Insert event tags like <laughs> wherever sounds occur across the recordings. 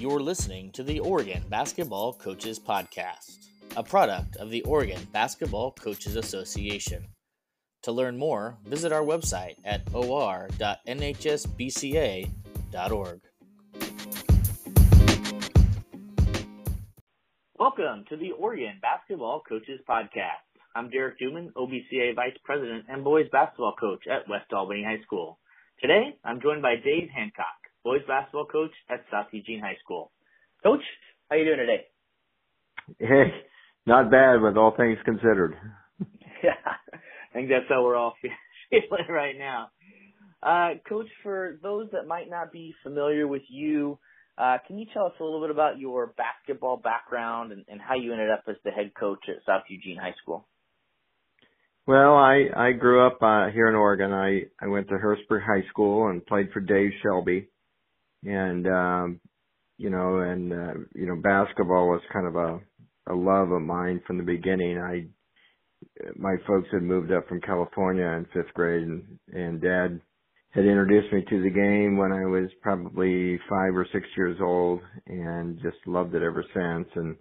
You're listening to the Oregon Basketball Coaches Podcast, a product of the Oregon Basketball Coaches Association. To learn more, visit our website at or.nhsbca.org. Welcome to the Oregon Basketball Coaches Podcast. I'm Derek Duman, OBCA Vice President and Boys Basketball Coach at West Albany High School. Today, I'm joined by Dave Hancock, Boys Basketball Coach at South Eugene High School. Coach, how are you doing today? Hey, not bad with all things considered. <laughs> yeah, I think that's how we're all <laughs> feeling right now. Uh, Coach, for those that might not be familiar with you, uh, can you tell us a little bit about your basketball background and, and how you ended up as the head coach at South Eugene High School? Well, I I grew up uh, here in Oregon. I I went to Harrisburg High School and played for Dave Shelby, and um, you know, and uh, you know, basketball was kind of a a love of mine from the beginning. I my folks had moved up from California in fifth grade, and and Dad had introduced me to the game when I was probably five or six years old, and just loved it ever since. And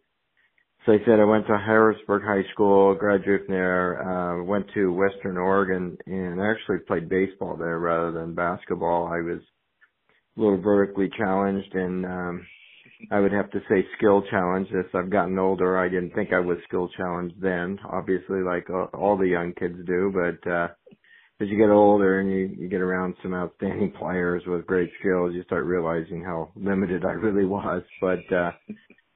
so I said I went to Harrisburg High School, graduated from there, uh, went to Western Oregon and actually played baseball there rather than basketball. I was a little vertically challenged and, um, I would have to say skill challenged as I've gotten older. I didn't think I was skill challenged then, obviously like all the young kids do, but, uh, as you get older and you, you get around some outstanding <laughs> players with great skills, you start realizing how limited I really was. But, uh,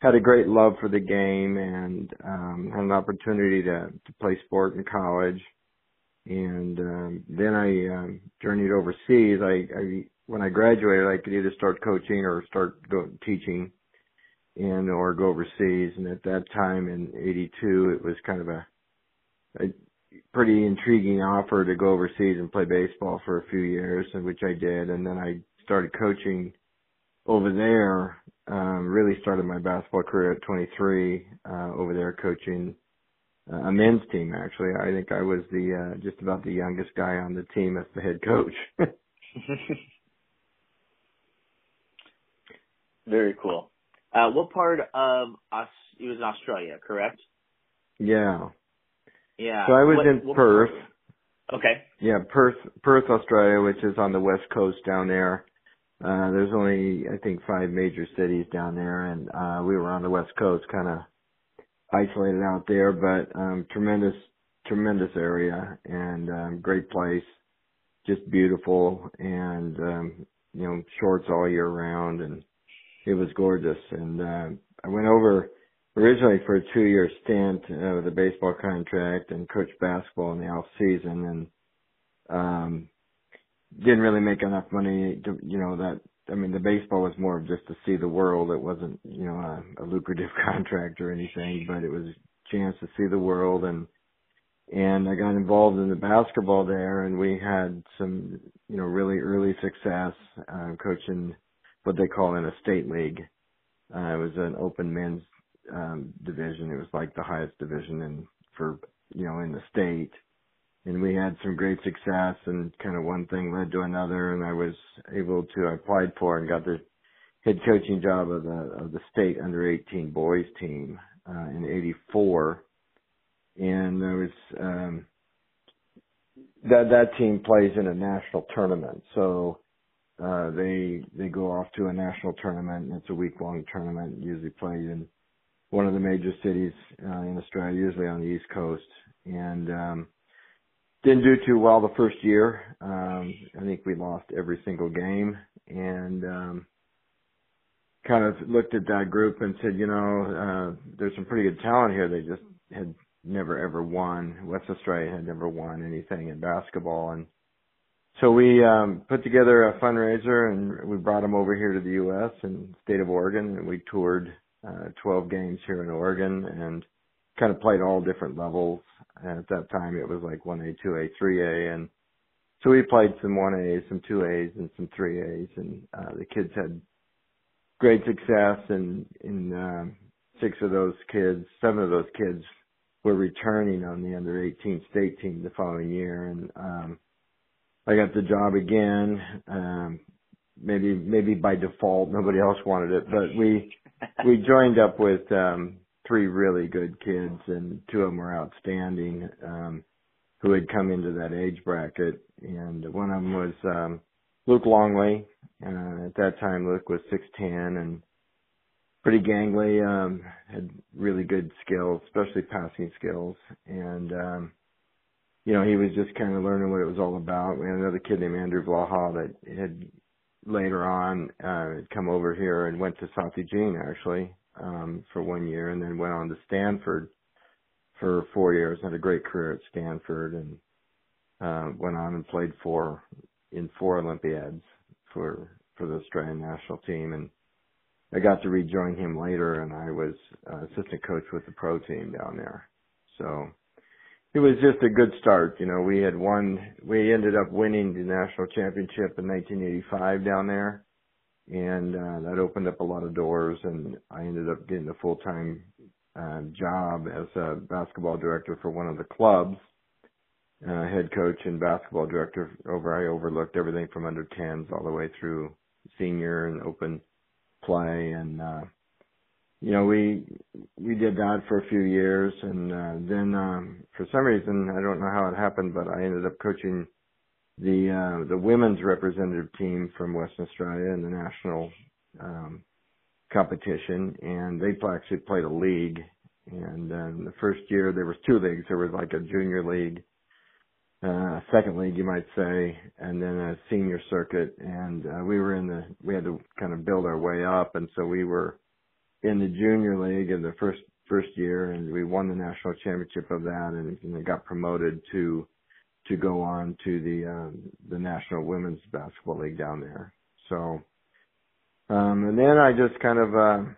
had a great love for the game and um had an opportunity to to play sport in college and um then I um journeyed overseas I I when I graduated I could either start coaching or start go teaching and or go overseas and at that time in 82 it was kind of a, a pretty intriguing offer to go overseas and play baseball for a few years which I did and then I started coaching over there um, really started my basketball career at 23 uh, over there coaching uh, a men's team. Actually, I think I was the uh, just about the youngest guy on the team as the head coach. <laughs> Very cool. Uh, what part of us? It was in Australia, correct? Yeah. Yeah. So I was what, in what Perth. Okay. Yeah, Perth, Perth, Australia, which is on the west coast down there. Uh, there's only, I think, five major cities down there, and uh, we were on the west coast, kind of isolated out there, but um, tremendous, tremendous area and um, great place, just beautiful, and um, you know, shorts all year round, and it was gorgeous. And uh, I went over originally for a two-year stint uh, with a baseball contract and coached basketball in the off season, and um didn't really make enough money to, you know, that, I mean, the baseball was more of just to see the world. It wasn't, you know, a, a lucrative <laughs> contract or anything, but it was a chance to see the world and, and I got involved in the basketball there and we had some, you know, really early success, uh, coaching what they call in a state league. Uh, it was an open men's, um, division. It was like the highest division in, for, you know, in the state and we had some great success and kind of one thing led to another and I was able to I applied for and got the head coaching job of the of the state under 18 boys team uh in 84 and I was um that that team plays in a national tournament so uh they they go off to a national tournament and it's a week long tournament usually played in one of the major cities uh, in Australia usually on the east coast and um didn't do too well the first year. Um, I think we lost every single game and, um, kind of looked at that group and said, you know, uh, there's some pretty good talent here. They just had never ever won. West Australia had never won anything in basketball. And so we, um, put together a fundraiser and we brought them over here to the U.S. and state of Oregon and we toured, uh, 12 games here in Oregon and kind of played all different levels. And at that time, it was like 1A, 2A, 3A, and so we played some 1As, some 2As, and some 3As, and uh, the kids had great success. And in um, six of those kids, seven of those kids were returning on the under 18 state team the following year, and um, I got the job again. Um, maybe maybe by default nobody else wanted it, but we we <laughs> joined up with um three really good kids and two of them were outstanding um who had come into that age bracket and one of them was um Luke Longley. Uh, at that time Luke was 6'10 and pretty gangly, um had really good skills, especially passing skills and um you know, he was just kind of learning what it was all about. We had another kid named Andrew Vlahov that had later on uh come over here and went to South Eugene actually um for one year and then went on to Stanford for four years had a great career at Stanford and uh went on and played for in four Olympiads for for the Australian national team and I got to rejoin him later and I was uh, assistant coach with the pro team down there. So it was just a good start. You know, we had won, we ended up winning the national championship in 1985 down there. And, uh, that opened up a lot of doors and I ended up getting a full-time, uh, job as a basketball director for one of the clubs, uh, head coach and basketball director over, I overlooked everything from under 10s all the way through senior and open play and, uh, you know, we we did that for a few years, and uh, then um, for some reason I don't know how it happened, but I ended up coaching the uh, the women's representative team from Western Australia in the national um, competition, and they actually played a league. And uh, the first year there was two leagues. There was like a junior league, uh, second league you might say, and then a senior circuit. And uh, we were in the we had to kind of build our way up, and so we were in the junior league in the first first year, and we won the national championship of that, and, and got promoted to to go on to the um, the national women's basketball league down there. So, um, and then I just kind of uh,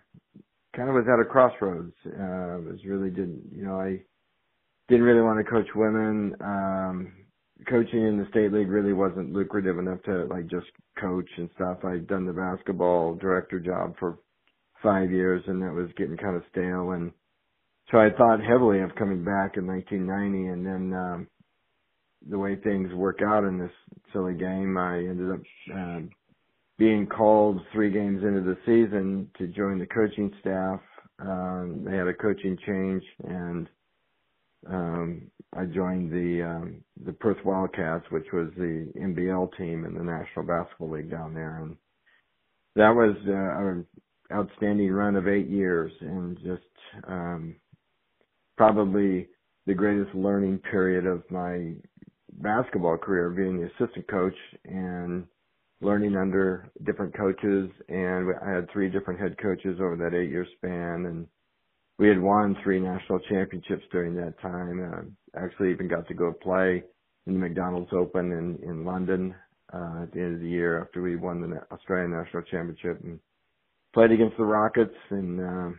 kind of was at a crossroads. Uh, was really didn't you know I didn't really want to coach women. Um, coaching in the state league really wasn't lucrative enough to like just coach and stuff. I'd done the basketball director job for five years and that was getting kind of stale and so I thought heavily of coming back in 1990 and then um the way things work out in this silly game I ended up uh, being called three games into the season to join the coaching staff. Um they had a coaching change and um I joined the um the Perth Wildcats which was the NBL team in the National Basketball League down there and that was uh, outstanding run of eight years and just um probably the greatest learning period of my basketball career being the assistant coach and learning under different coaches. And I had three different head coaches over that eight year span. And we had won three national championships during that time. Uh, actually even got to go play in the McDonald's Open in, in London, uh, at the end of the year after we won the Australian national championship. And played against the Rockets and uh,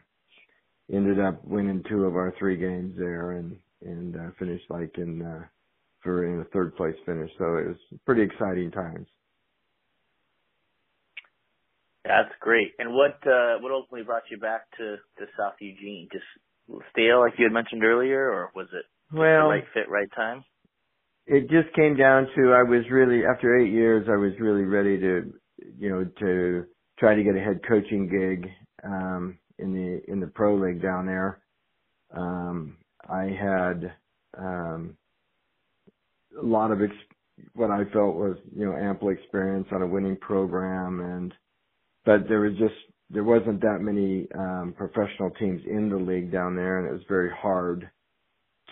ended up winning two of our three games there and and uh, finished like in uh, for in a third place finish. So it was pretty exciting times. That's great. And what uh, what ultimately brought you back to to South Eugene? Just stale, like you had mentioned earlier, or was it well, the right fit, right time? It just came down to I was really after eight years I was really ready to you know to try to get a head coaching gig um, in the in the pro league down there. Um, I had um, a lot of ex- what I felt was you know ample experience on a winning program, and but there was just there wasn't that many um, professional teams in the league down there, and it was very hard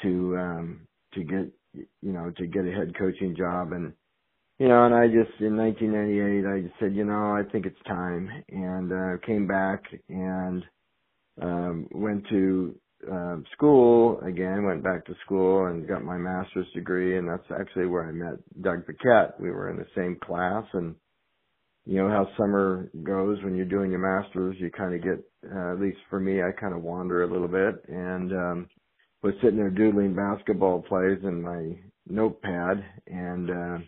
to um, to get you know to get a head coaching job and you know, and I just in 1998, I just said, you know, I think it's time, and uh, came back and um, went to uh, school again. Went back to school and got my master's degree, and that's actually where I met Doug Paquette. We were in the same class, and you know how summer goes when you're doing your master's. You kind of get, uh, at least for me, I kind of wander a little bit, and um, was sitting there doodling basketball plays in my notepad, and uh,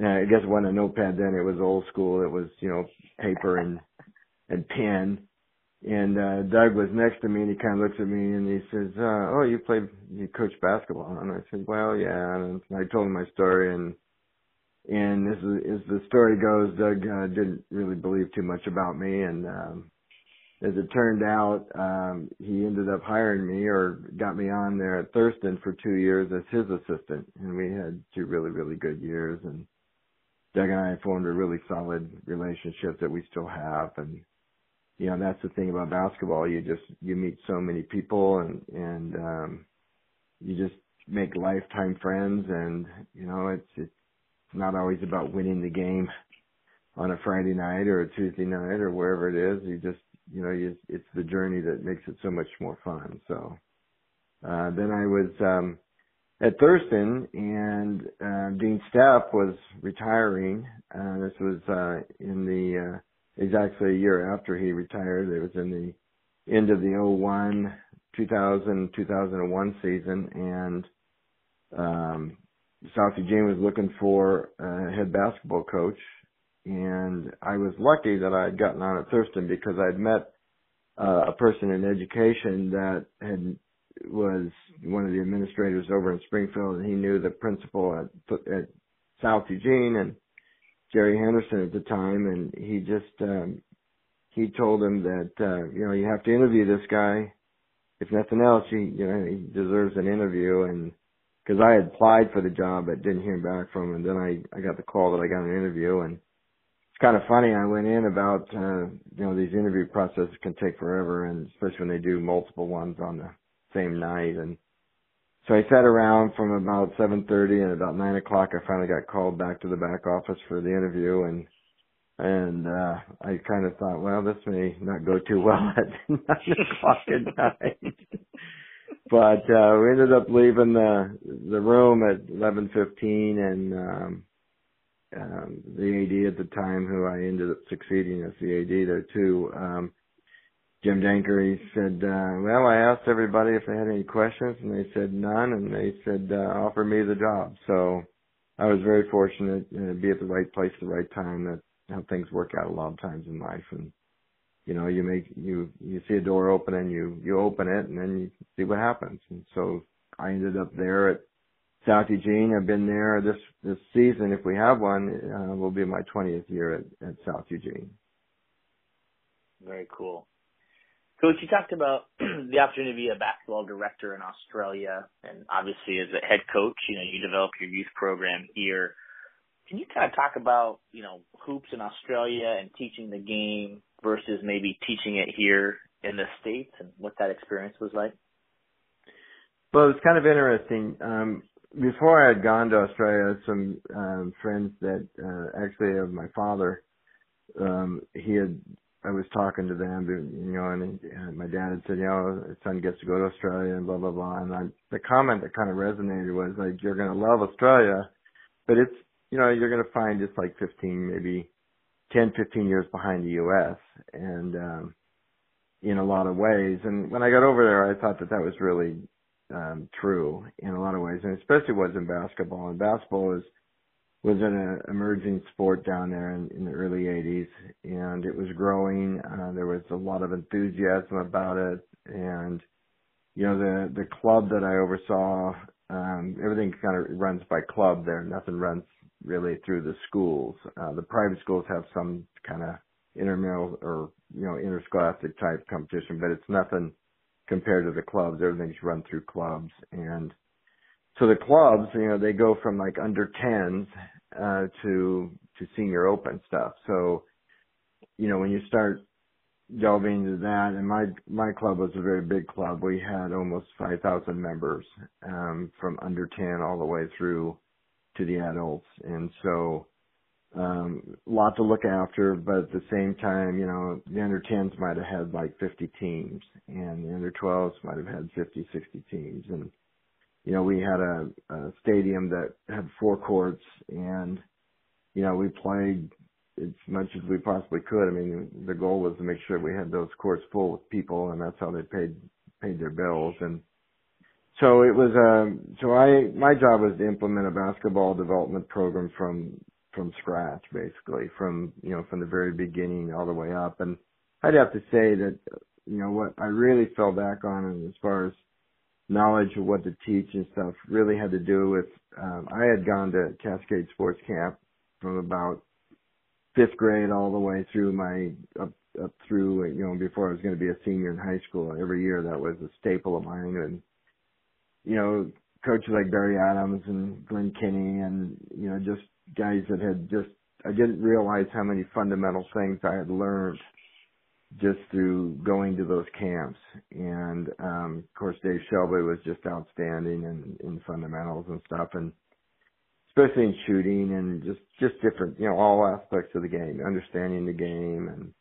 yeah, I guess it wasn't a notepad then. It was old school. It was, you know, paper and, and pen. And, uh, Doug was next to me and he kind of looks at me and he says, uh, oh, you play, you coach basketball. And I said, well, yeah. And I told him my story and, and as, as the story goes, Doug uh, didn't really believe too much about me, and um, as it turned out, um, he ended up hiring me or got me on there at Thurston for two years as his assistant, and we had two really, really good years. And Doug and I formed a really solid relationship that we still have. And you know, that's the thing about basketball. You just you meet so many people, and and um, you just make lifetime friends. And you know, it's it's not always about winning the game on a Friday night or a Tuesday night or wherever it is. You just you know, you, it's the journey that makes it so much more fun. So, uh, then I was, um, at Thurston and, uh, Dean Stepp was retiring. Uh, this was, uh, in the, uh, exactly a year after he retired. It was in the end of the 01, 2000, 2001 season and, um, South Eugene was looking for a head basketball coach and I was lucky that I had gotten on at Thurston because I'd met uh, a person in education that had was one of the administrators over in Springfield, and he knew the principal at at South Eugene and Jerry Henderson at the time, and he just um, he told him that uh, you know you have to interview this guy. If nothing else, he you know he deserves an interview, and because I had applied for the job but didn't hear back from him, and then I I got the call that I got an interview, and it's kind of funny. I went in about uh, you know these interview processes can take forever, and especially when they do multiple ones on the same night. And so I sat around from about 7:30, and about nine o'clock, I finally got called back to the back office for the interview, and and uh I kind of thought, well, this may not go too well <laughs> at nine o'clock at night. <laughs> but uh we ended up leaving the the room at 11:15, and um um, the AD at the time, who I ended up succeeding as the AD there too. Um, Jim Danker, he said, uh, well, I asked everybody if they had any questions and they said none and they said, uh, offer me the job. So I was very fortunate to be at the right place at the right time. That's how things work out a lot of times in life. And, you know, you make, you, you see a door open and you, you open it and then you see what happens. And so I ended up there at South Eugene. I've been there this this season. If we have one, uh, will be my 20th year at, at South Eugene. Very cool. Coach, you talked about <clears throat> the opportunity to be a basketball director in Australia, and obviously as a head coach, you know you develop your youth program here. Can you kind of talk about you know hoops in Australia and teaching the game versus maybe teaching it here in the states, and what that experience was like? Well, it's kind of interesting. Um, before I had gone to Australia, some um, friends that uh, actually of my father, um, he had. I was talking to them, you know, and, and my dad had said, you know, his son gets to go to Australia and blah blah blah. And I, the comment that kind of resonated was like, you're going to love Australia, but it's, you know, you're going to find it's like 15, maybe 10, 15 years behind the U.S. and um, in a lot of ways. And when I got over there, I thought that that was really um, true in a lot of ways, and especially was in basketball. And basketball was was an emerging sport down there in, in the early 80s, and it was growing. Uh, there was a lot of enthusiasm about it, and you know the the club that I oversaw, um, everything kind of runs by club there. Nothing runs really through the schools. Uh, the private schools have some kind of intramural or you know interscholastic type competition, but it's nothing compared to the clubs. Everything's run through clubs. And so the clubs, you know, they go from like under 10s, uh, to, to senior open stuff. So, you know, when you start delving into that, and my, my club was a very big club. We had almost 5,000 members, um, from under 10 all the way through to the adults. And so, um, lot to look after, but at the same time, you know, the under 10s might have had like 50 teams and the under 12s might have had 50, 60 teams. And, you know, we had a, a stadium that had four courts and, you know, we played as much as we possibly could. I mean, the goal was to make sure we had those courts full with people and that's how they paid, paid their bills. And, so it was um so I my job was to implement a basketball development program from from scratch, basically, from you know from the very beginning all the way up. And I'd have to say that you know what I really fell back on as far as knowledge of what to teach and stuff really had to do with um, I had gone to Cascade Sports Camp from about fifth grade all the way through my up up through you know before I was going to be a senior in high school. Every year that was a staple of mine, and you know coaches like Barry Adams and Glenn Kinney, and you know just guys that had just I didn't realize how many fundamental things I had learned just through going to those camps. And um of course Dave Shelby was just outstanding in, in fundamentals and stuff and especially in shooting and just just different you know, all aspects of the game, understanding the game and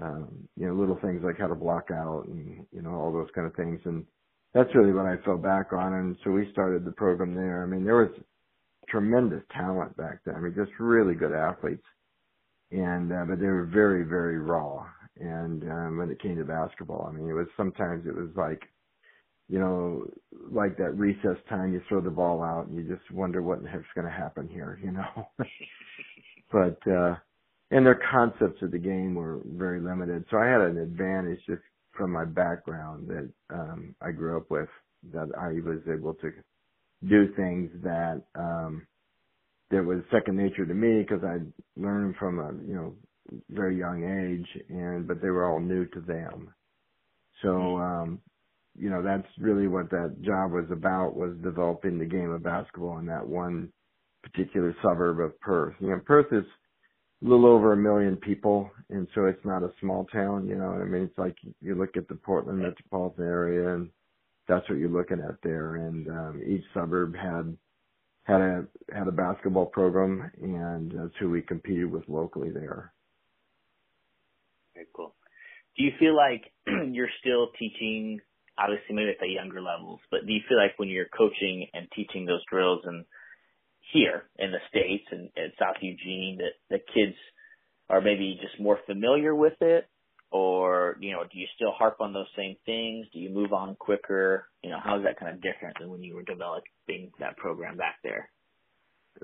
um, you know, little things like how to block out and, you know, all those kind of things. And that's really what I fell back on. And so we started the program there. I mean, there was tremendous talent back then. I mean, just really good athletes. And, uh, but they were very, very raw. And, um, when it came to basketball, I mean, it was sometimes it was like, you know, like that recess time, you throw the ball out and you just wonder what the heck's going to happen here, you know. <laughs> but, uh, and their concepts of the game were very limited. So I had an advantage just from my background that um I grew up with that I was able to do things that um that was second nature to me because I learned from a you know very young age and but they were all new to them. So um you know that's really what that job was about was developing the game of basketball in that one particular suburb of Perth. You know Perth is a little over a million people, and so it's not a small town. You know, I mean, it's like you look at the Portland metropolitan area, and that's what you're looking at there. And um, each suburb had had a had a basketball program, and that's who we competed with locally there. Very cool. Do you feel like <clears throat> you're still teaching? Obviously, maybe at the younger levels, but do you feel like when you're coaching and teaching those drills and here in the states and at South Eugene that the kids are maybe just more familiar with it, or you know, do you still harp on those same things? Do you move on quicker? You know, how is that kind of different than when you were developing that program back there?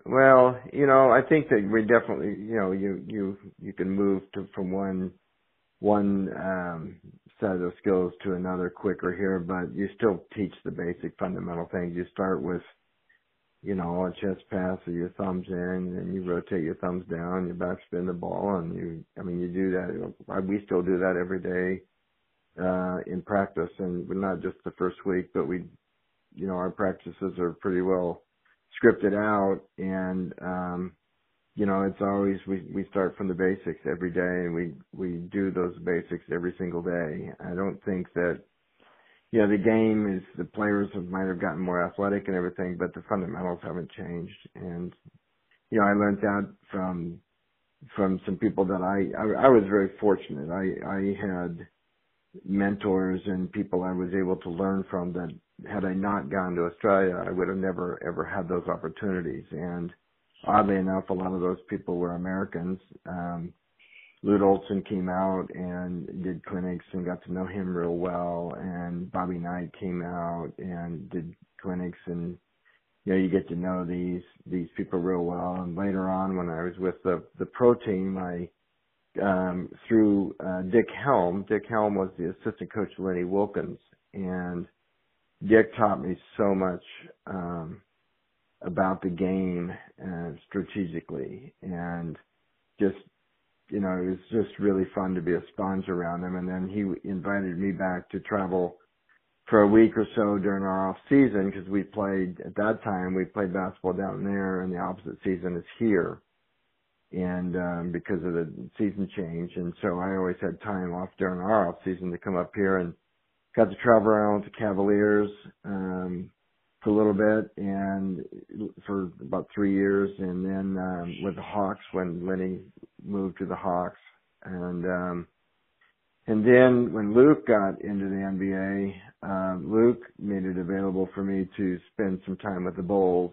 Well, you know, I think that we definitely, you know, you you you can move to from one one um set of skills to another quicker here, but you still teach the basic fundamental things. You start with you know, a chest pass with your thumbs in and you rotate your thumbs down, you backspin the ball and you, I mean, you do that. We still do that every day, uh, in practice and not just the first week, but we, you know, our practices are pretty well scripted out and, um, you know, it's always, we, we start from the basics every day and we, we do those basics every single day. I don't think that you know, the game is the players have might have gotten more athletic and everything, but the fundamentals haven't changed. And you know, I learned that from from some people that I I, I was very fortunate. I I had mentors and people I was able to learn from that had I not gone to Australia, I would have never ever had those opportunities. And oddly enough, a lot of those people were Americans. Um, Lute Olson came out and did clinics and got to know him real well and Bobby Knight came out and did clinics and you know, you get to know these these people real well. And later on when I was with the the pro team I um through uh Dick Helm, Dick Helm was the assistant coach of Lenny Wilkens and Dick taught me so much um about the game uh, strategically. And just you know, it was just really fun to be a sponge around him. And then he invited me back to travel for a week or so during our off season because we played at that time we played basketball down there and the opposite season is here. And um because of the season change. And so I always had time off during our off season to come up here and got to travel around with the Cavaliers um for a little bit and for about three years. And then um with the Hawks when Lenny moved to the Hawks. And um and then when Luke got into the NBA, um Luke made it available for me to spend some time with the Bulls.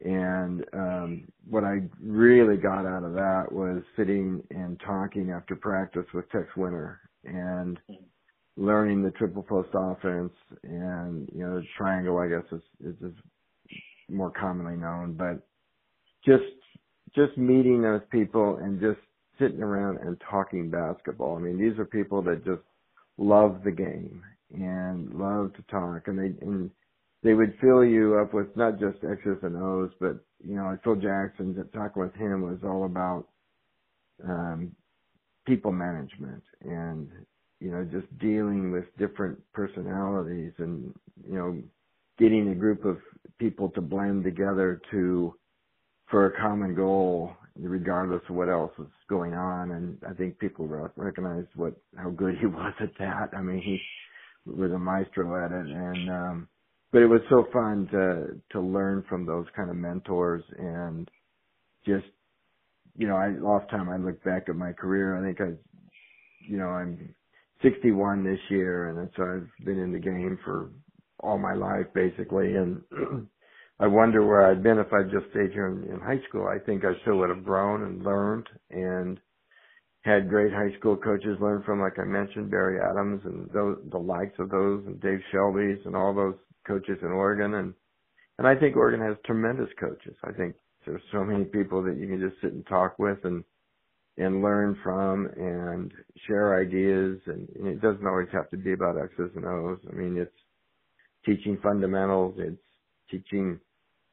And um what I really got out of that was sitting and talking after practice with Tex Winter. And learning the triple post offense and you know the triangle I guess is is, is more commonly known, but just just meeting those people and just sitting around and talking basketball. I mean, these are people that just love the game and love to talk and they and they would fill you up with not just X's and O's, but you know, Phil Jackson, talking with him was all about um, people management and you know just dealing with different personalities and you know getting a group of people to blend together to for a common goal regardless of what else was going on. And i think people recognized what how good he <laughs> was at that. I mean he was a maestro at it. And um but it was so fun to to learn from those kind of mentors and just you know, I last time I look back at my career, I think I, you know, I'm 61 this year, and so I've been in the game for all my life basically, and <clears throat> I wonder where I'd been if I'd just stayed here in, in high school. I think I still would have grown and learned and had great high school coaches learn from, like I mentioned, Barry Adams and those, the likes of those, and Dave Shelby's and all those coaches in Oregon, and and I think Oregon has tremendous coaches. I think there's so many people that you can just sit and talk with and and learn from and share ideas and, and it doesn't always have to be about X's and O's. I mean it's teaching fundamentals, it's teaching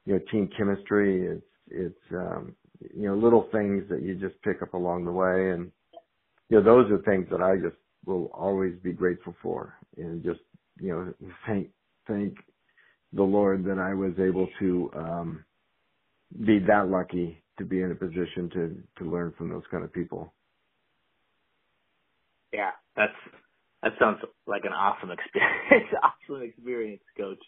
you know, team chemistry, it's it's um you know, little things that you just pick up along the way and you know, those are things that I just will always be grateful for and just, you know, thank thank the Lord that I was able to um be that lucky to be in a position to to learn from those kind of people. Yeah, that's that sounds like an awesome experience. <laughs> awesome experience, coach.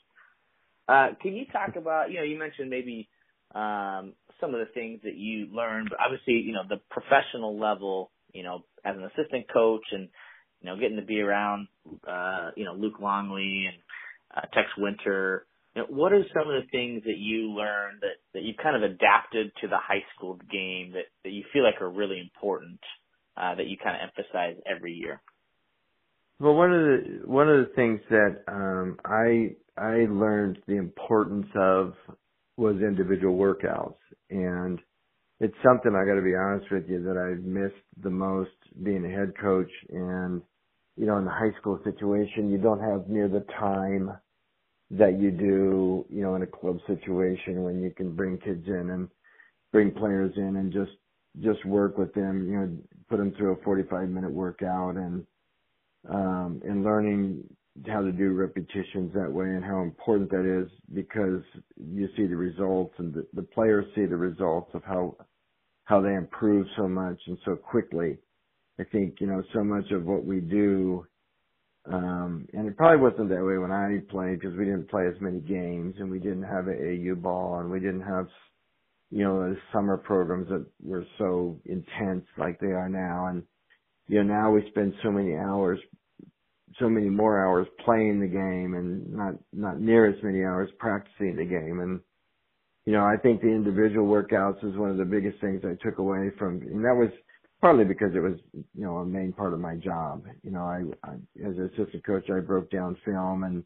Uh, can you talk about you know you mentioned maybe um, some of the things that you learned, but obviously you know the professional level, you know as an assistant coach and you know getting to be around uh, you know Luke Longley and uh, Tex Winter what are some of the things that you learned that, that you kind of adapted to the high school game that, that you feel like are really important uh, that you kind of emphasize every year? Well, one of the one of the things that um, I I learned the importance of was individual workouts, and it's something I got to be honest with you that I've missed the most being a head coach. And you know, in the high school situation, you don't have near the time that you do, you know, in a club situation when you can bring kids in and bring players in and just just work with them, you know, put them through a 45 minute workout and um and learning how to do repetitions that way and how important that is because you see the results and the, the players see the results of how how they improve so much and so quickly. I think, you know, so much of what we do um, and it probably wasn't that way when I played because we didn't play as many games and we didn't have an AAU ball and we didn't have, you know, the summer programs that were so intense like they are now. And, you know, now we spend so many hours, so many more hours playing the game and not, not near as many hours practicing the game. And, you know, I think the individual workouts is one of the biggest things I took away from, and that was, partly because it was you know a main part of my job. You know, I, I as an assistant coach, I broke down film and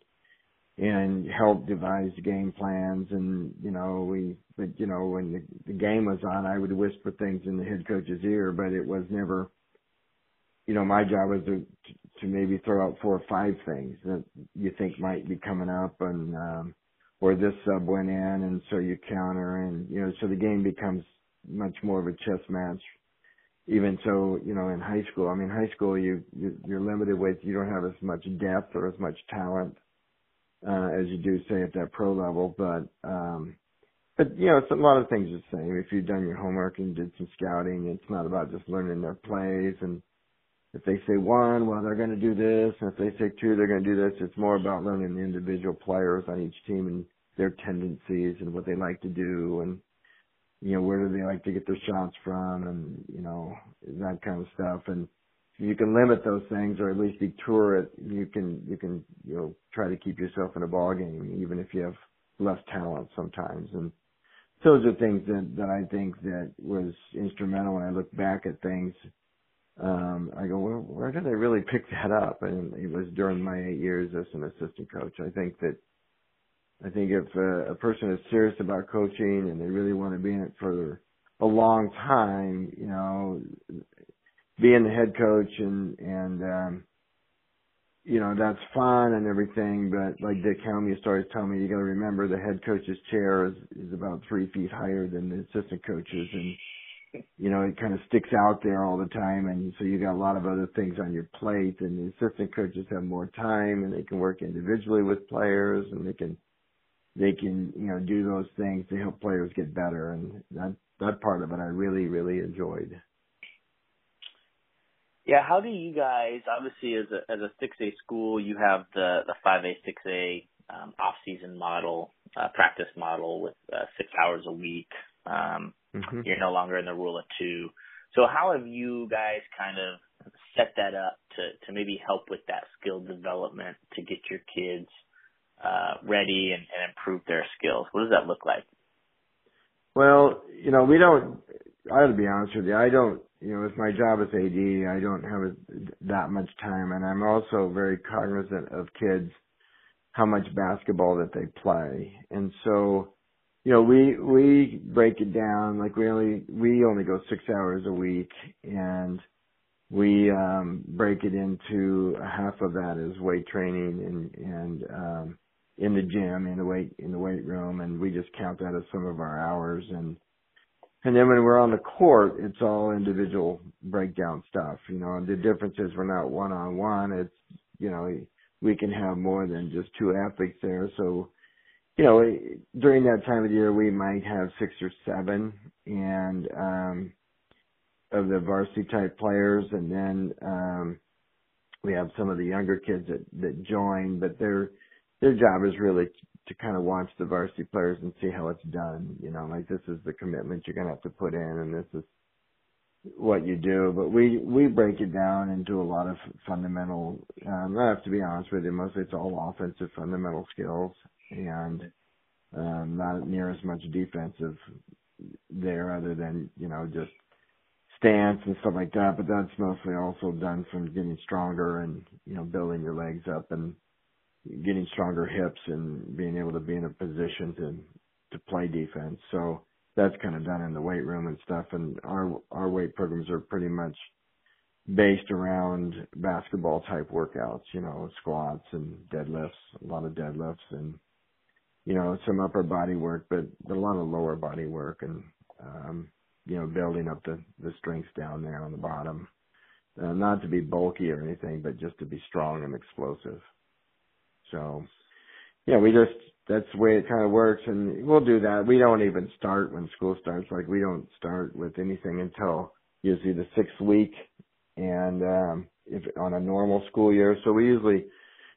and helped devise game plans and you know we but you know when the, the game was on I would whisper things in the head coach's ear but it was never you know my job was to to maybe throw out four or five things that you think might be coming up and um or this sub went in and so you counter and you know so the game becomes much more of a chess match even so, you know, in high school, I mean, high school, you, you you're limited with, you don't have as much depth or as much talent, uh, as you do say at that pro level, but, um, but you know, it's a lot of things the same. If you've done your homework and did some scouting, it's not about just learning their plays and if they say one, well, they're going to do this, and if they say two, they're going to do this. It's more about learning the individual players on each team and their tendencies and what they like to do and you know, where do they like to get their shots from and, you know, that kind of stuff. And you can limit those things or at least detour it, you can, you can, you know, try to keep yourself in a ball game, even if you have less talent sometimes. And those are things that, that I think that was instrumental when I look back at things. Um, I go, well, where did I really pick that up? And it was during my eight years as an assistant coach. I think that I think if a, a person is serious about coaching and they really want to be in it for a long time, you know, being the head coach and and um, you know, that's fun and everything, but like Dick Helm used to always tell me, you got to remember the head coach's chair is, is about three feet higher than the assistant coaches, and you know, it kind of sticks out there all the time, and so you got a lot of other things on your plate, and the assistant coaches have more time, and they can work individually with players, and they can they can you know do those things to help players get better, and that that part of it I really really enjoyed. Yeah, how do you guys? Obviously, as a as a six A school, you have the the five A six A um, off season model, uh, practice model with uh, six hours a week. Um, mm-hmm. You're no longer in the rule of two. So how have you guys kind of set that up to to maybe help with that skill development to get your kids uh, ready and, and improve their skills? What does that look like? Well, you know, we don't. I got to be honest with you. I don't you know, with my job as AD, I don't have that much time, and I'm also very cognizant of kids how much basketball that they play, and so you know we we break it down like we only we only go six hours a week, and we um break it into half of that is weight training and and um in the gym in the weight in the weight room and we just count that as some of our hours and and then when we're on the court, it's all individual breakdown stuff. You know, and the difference is we're not one on one. It's, you know, we can have more than just two athletes there. So, you know, during that time of the year, we might have six or seven and, um, of the varsity type players. And then, um, we have some of the younger kids that, that join, but their, their job is really to kind of watch the varsity players and see how it's done. You know, like this is the commitment you're gonna have to put in, and this is what you do. But we we break it down into a lot of fundamental. Um, I have to be honest with you, mostly it's all offensive fundamental skills, and um, not near as much defensive there, other than you know just stance and stuff like that. But that's mostly also done from getting stronger and you know building your legs up and getting stronger hips and being able to be in a position to to play defense. So that's kind of done in the weight room and stuff. And our our weight programs are pretty much based around basketball type workouts. You know, squats and deadlifts, a lot of deadlifts, and you know some upper body work, but a lot of lower body work and um, you know building up the the strengths down there on the bottom. Uh, not to be bulky or anything, but just to be strong and explosive. So, yeah, we just that's the way it kind of works, and we'll do that. We don't even start when school starts. Like we don't start with anything until usually the sixth week, and um, if on a normal school year. So we usually,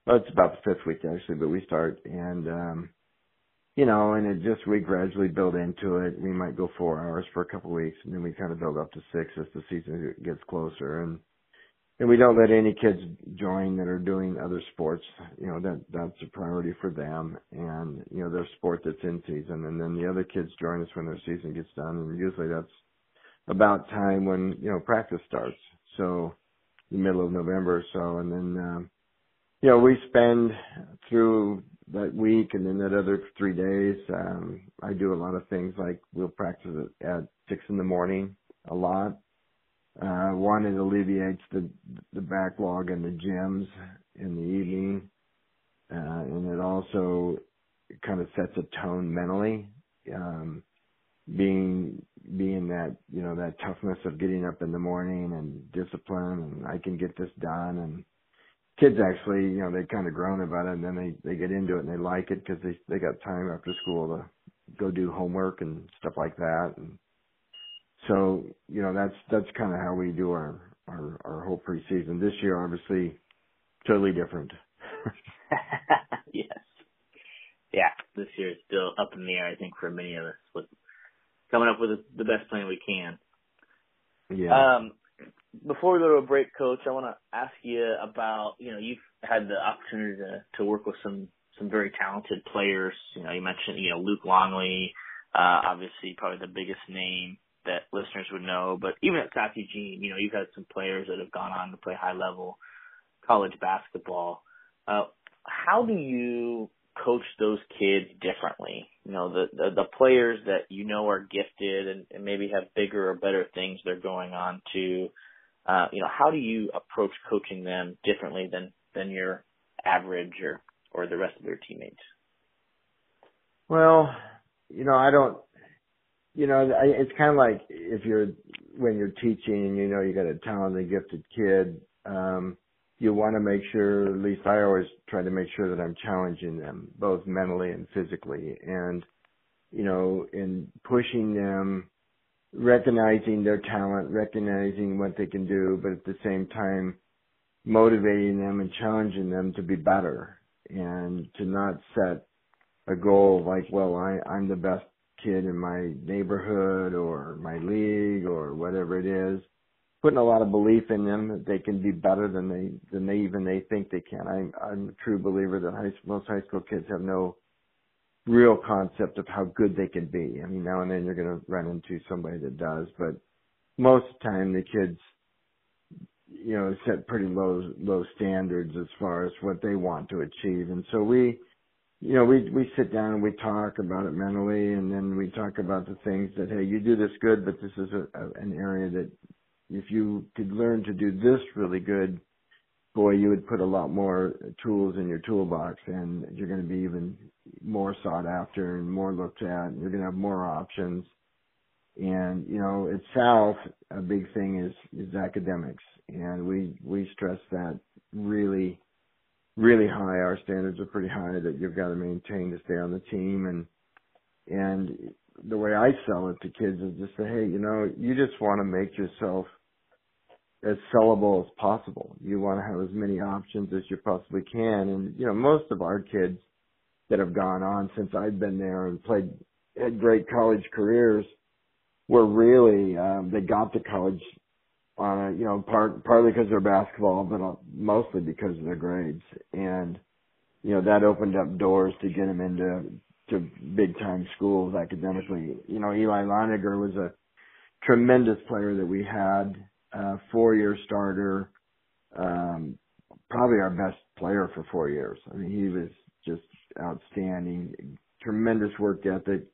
well, it's about the fifth week actually, but we start and. um you know, and it just we gradually build into it. We might go four hours for a couple of weeks, and then we kind of build up to six as the season gets closer. And and we don't let any kids join that are doing other sports. You know that that's a priority for them, and you know their sport that's in season, and then the other kids join us when their season gets done, and usually that's about time when you know practice starts. So the middle of November or so, and then um, you know we spend through that week and then that other three days. Um, I do a lot of things like we'll practice at six in the morning a lot uh, one, it alleviates the the backlog in the gyms in the evening, uh, and it also kind of sets a tone mentally. Um, being being that you know that toughness of getting up in the morning and discipline, and I can get this done. And kids actually, you know, they kind of groan about it, and then they they get into it and they like it because they they got time after school to go do homework and stuff like that. And so, you know, that's that's kind of how we do our our our whole preseason. This year, obviously, totally different. <laughs> yes. Yeah, this year is still up in the air. I think for many of us, with coming up with the best plan we can. Yeah. Um, before we go to a break, Coach, I want to ask you about you know you've had the opportunity to to work with some some very talented players. You know, you mentioned you know Luke Longley, uh, obviously probably the biggest name that listeners would know. But even at South Eugene, you know, you've had some players that have gone on to play high level college basketball. Uh, how do you coach those kids differently? You know, the, the, the players that you know are gifted and, and maybe have bigger or better things they're going on to, uh, you know, how do you approach coaching them differently than, than your average or or the rest of their teammates? Well, you know, I don't. You know, I, it's kind of like if you're when you're teaching, and you know, you got a talented, gifted kid. Um, you want to make sure, at least I always try to make sure that I'm challenging them both mentally and physically and, you know, in pushing them, recognizing their talent, recognizing what they can do, but at the same time, motivating them and challenging them to be better and to not set a goal like, well, I, I'm the best kid in my neighborhood or my league or whatever it is putting a lot of belief in them that they can be better than they than they even they think they can. I'm I'm a true believer that high, most high school kids have no real concept of how good they can be. I mean, now and then you're going to run into somebody that does, but most of the time the kids, you know, set pretty low low standards as far as what they want to achieve, and so we. You know, we we sit down and we talk about it mentally, and then we talk about the things that hey, you do this good, but this is a, a, an area that if you could learn to do this really good, boy, you would put a lot more tools in your toolbox and you're going to be even more sought after and more looked at. And you're going to have more options. And, you know, at South, a big thing is, is academics. And we, we stress that really, really high. Our standards are pretty high that you've got to maintain to stay on the team. And, and the way I sell it to kids is just say, hey, you know, you just want to make yourself as sellable as possible. You want to have as many options as you possibly can. And, you know, most of our kids that have gone on since I've been there and played, had great college careers were really, um, they got to college on a, you know, part, partly because of their basketball, but mostly because of their grades. And, you know, that opened up doors to get them into, to big time schools academically. You know, Eli Leininger was a tremendous player that we had uh, four-year starter, um, probably our best player for four years. I mean, he was just outstanding, tremendous work ethic.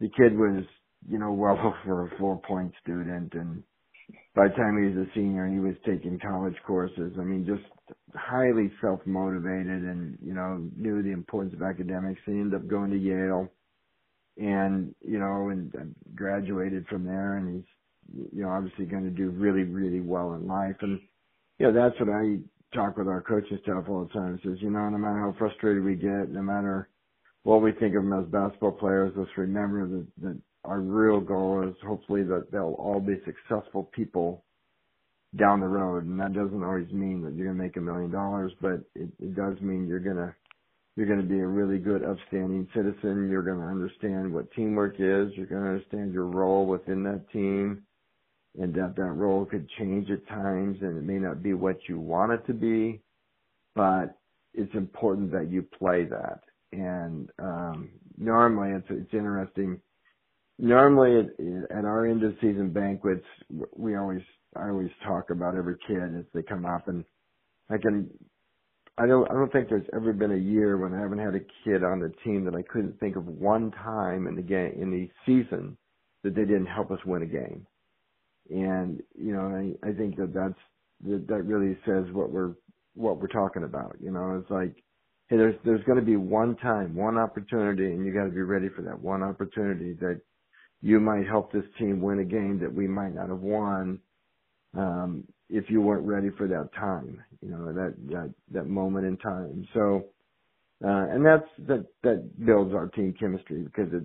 The kid was, you know, well <laughs> over a four-point student, and by the time he was a senior, he was taking college courses. I mean, just highly self-motivated, and you know, knew the importance of academics. He ended up going to Yale, and you know, and graduated from there, and he's you know, obviously going to do really, really well in life. And, you know, that's what I talk with our coaching staff all the time. It says, you know, no matter how frustrated we get, no matter what we think of them as basketball players, let's remember that, that our real goal is hopefully that they'll all be successful people down the road. And that doesn't always mean that you're going to make a million dollars, but it, it does mean you're going to you're going to be a really good, upstanding citizen. You're going to understand what teamwork is. You're going to understand your role within that team and that that role could change at times and it may not be what you want it to be, but it's important that you play that. And um, normally, it's it's interesting. Normally, at, at our end of season banquets, we always I always talk about every kid as they come up, and I can I don't I don't think there's ever been a year when I haven't had a kid on the team that I couldn't think of one time in the game in the season that they didn't help us win a game and you know I, I think that that's that, that really says what we're what we're talking about. You know, it's like hey, there's there's going to be one time, one opportunity, and you got to be ready for that one opportunity that you might help this team win a game that we might not have won um, if you weren't ready for that time. You know, that that that moment in time. So. Uh, and that's that that builds our team chemistry because it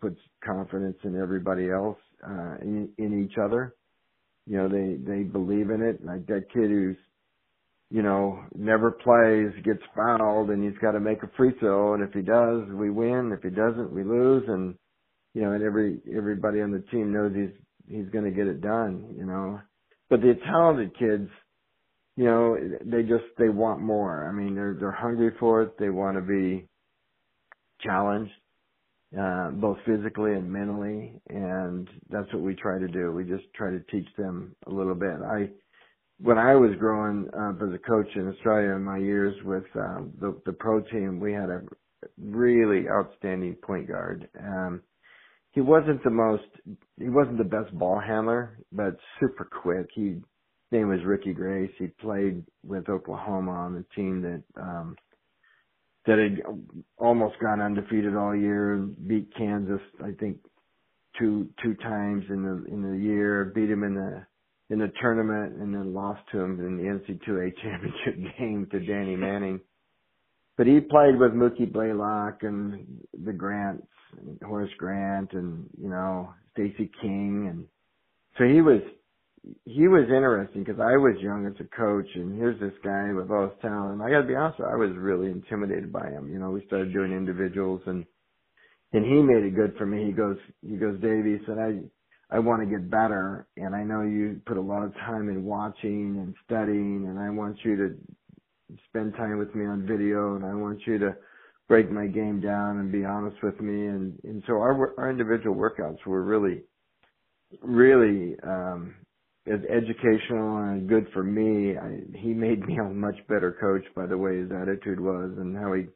puts confidence in everybody else uh, in, in each other you know, they, they believe in it. Like that kid who's, you know, never plays, gets fouled and he's got to make a free throw. And if he does, we win. If he doesn't, we lose. And, you know, and every, everybody on the team knows he's, he's going to get it done, you know, but the talented kids, you know, they just, they want more. I mean, they're, they're hungry for it. They want to be challenged uh, both physically and mentally, and that's what we try to do. We just try to teach them a little bit. I, when I was growing up as a coach in Australia in my years with um, the the pro team, we had a really outstanding point guard. Um, he wasn't the most, he wasn't the best ball handler, but super quick. He name was Ricky Grace. He played with Oklahoma on the team that um that had almost gone undefeated all year, beat Kansas, I think, two two times in the in the year, beat him in the in the tournament, and then lost to him in the NC2A <laughs> championship game to Danny Manning. But he played with Mookie Blaylock and the Grants, Horace Grant, and you know Stacy King, and so he was he was interesting because I was young as a coach, and here's this guy with all this talent. I got to be honest, I was really intimidated by him. You know, we started doing individuals, and and he made it good for me. He goes, he goes, Davey said, I I want to get better, and I know you put a lot of time in watching and studying, and I want you to spend time with me on video, and I want you to break my game down and be honest with me, and and so our our individual workouts were really really um as educational and good for me. I, he made me a much better coach by the way his attitude was and how he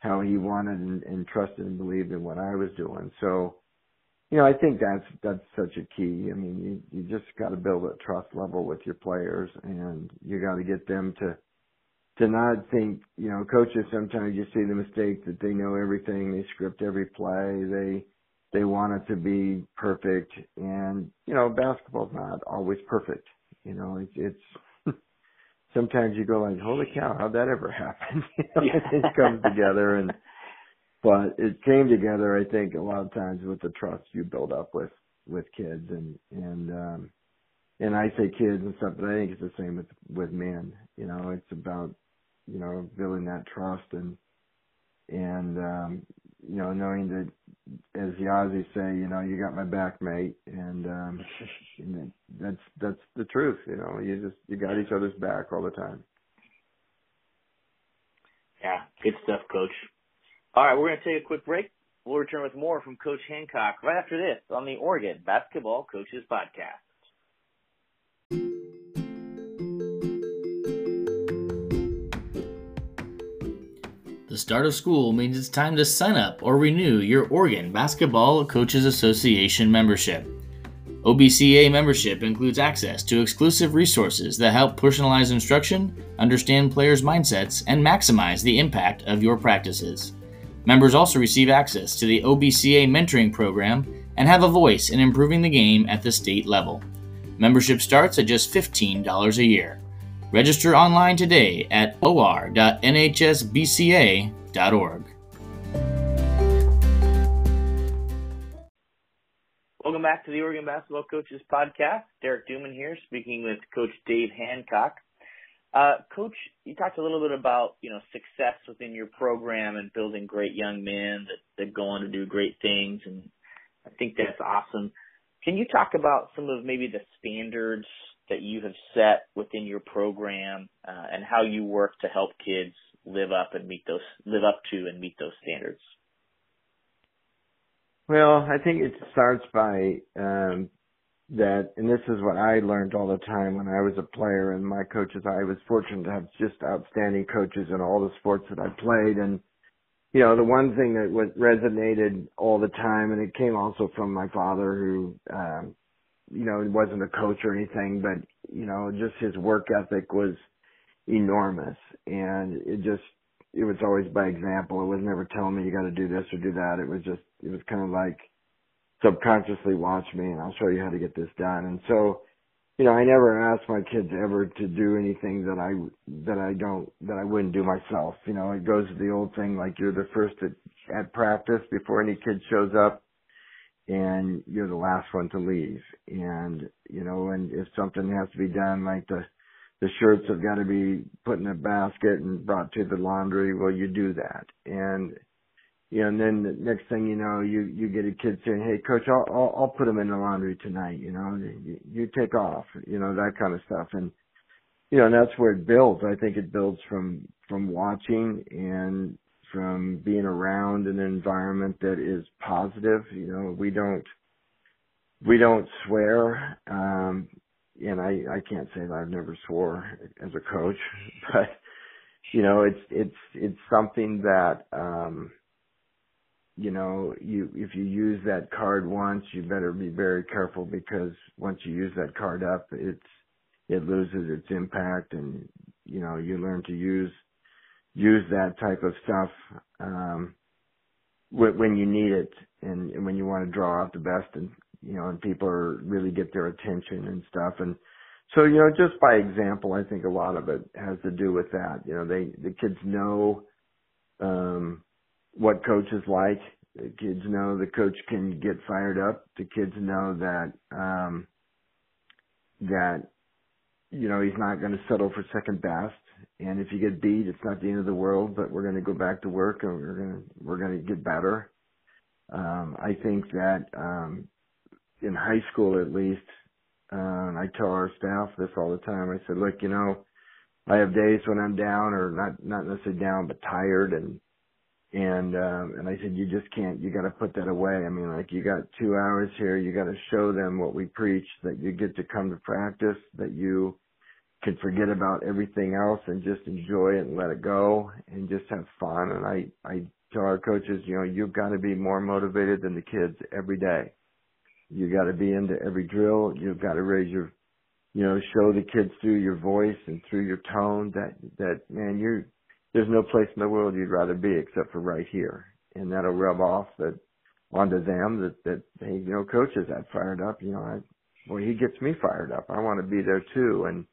how he wanted and, and trusted and believed in what I was doing. So, you know, I think that's that's such a key. I mean, you you just got to build a trust level with your players, and you got to get them to to not think. You know, coaches sometimes you see the mistake that they know everything, they script every play, they they want it to be perfect, and you know, basketball's not always perfect. You know, it's, it's <laughs> sometimes you go like, "Holy cow, how'd that ever happen?" <laughs> you know, yeah. it comes together, and but it came together. I think a lot of times with the trust you build up with with kids, and and um, and I say kids and stuff, but I think it's the same with with men. You know, it's about you know building that trust and and um, you know knowing that as the Aussies say, you know, you got my back, mate, and um, <laughs> and that's that's the truth. You know, you just you got each other's back all the time. Yeah, good stuff, Coach. All right, we're gonna take a quick break. We'll return with more from Coach Hancock right after this on the Oregon Basketball Coaches Podcast. The start of school means it's time to sign up or renew your Oregon Basketball Coaches Association membership. OBCA membership includes access to exclusive resources that help personalize instruction, understand players' mindsets, and maximize the impact of your practices. Members also receive access to the OBCA mentoring program and have a voice in improving the game at the state level. Membership starts at just $15 a year. Register online today at or.nhsbca.org. Welcome back to the Oregon Basketball Coaches Podcast. Derek Duman here, speaking with Coach Dave Hancock. Uh, Coach, you talked a little bit about you know success within your program and building great young men that, that go on to do great things, and I think that's awesome. Can you talk about some of maybe the standards that you have set within your program uh, and how you work to help kids live up and meet those live up to and meet those standards? Well, I think it starts by um, that, and this is what I learned all the time when I was a player, and my coaches. I was fortunate to have just outstanding coaches in all the sports that I played, and you know, the one thing that was resonated all the time, and it came also from my father, who um, you know, he wasn't a coach or anything, but you know, just his work ethic was enormous, and it just it was always by example. It was never telling me you got to do this or do that. It was just it was kind of like subconsciously watch me and I'll show you how to get this done. And so, you know, I never asked my kids ever to do anything that I that I don't that I wouldn't do myself. You know, it goes to the old thing like you're the first at, at practice before any kid shows up and you're the last one to leave. And, you know, and if something has to be done, like the, the shirts have got to be put in a basket and brought to the laundry, well, you do that. And, you know, and then the next thing you know, you, you get a kid saying, Hey, coach, I'll, I'll, I'll put them in the laundry tonight, you know, you, you take off, you know, that kind of stuff. And, you know, and that's where it builds. I think it builds from, from watching and from being around an environment that is positive. You know, we don't we don't swear. Um and I I can't say that I've never swore as a coach, <laughs> but you know, it's it's it's something that um you know, you if you use that card once, you better be very careful because once you use that card up, it's it loses its impact and you know you learn to use use that type of stuff um when you need it and, when you want to draw out the best and you know and people are really get their attention and stuff. And so you know just by example i think a lot of it has to do with that. You know they the kids know um what coach is like. The kids know the coach can get fired up. The kids know that um that you know he's not going to settle for second best and if you get beat it's not the end of the world but we're going to go back to work and we're going to we're going to get better um i think that um in high school at least um i tell our staff this all the time i said look you know i have days when i'm down or not not necessarily down but tired and and um and I said you just can't you got to put that away. I mean like you got 2 hours here, you got to show them what we preach that you get to come to practice, that you can forget about everything else and just enjoy it and let it go and just have fun and I I tell our coaches, you know, you've got to be more motivated than the kids every day. You got to be into every drill, you've got to raise your you know, show the kids through your voice and through your tone that that man, you're there's no place in the world you'd rather be except for right here. And that'll rub off that onto them that, that, hey, you know, coach is that fired up, you know, I, boy, he gets me fired up. I want to be there too. And,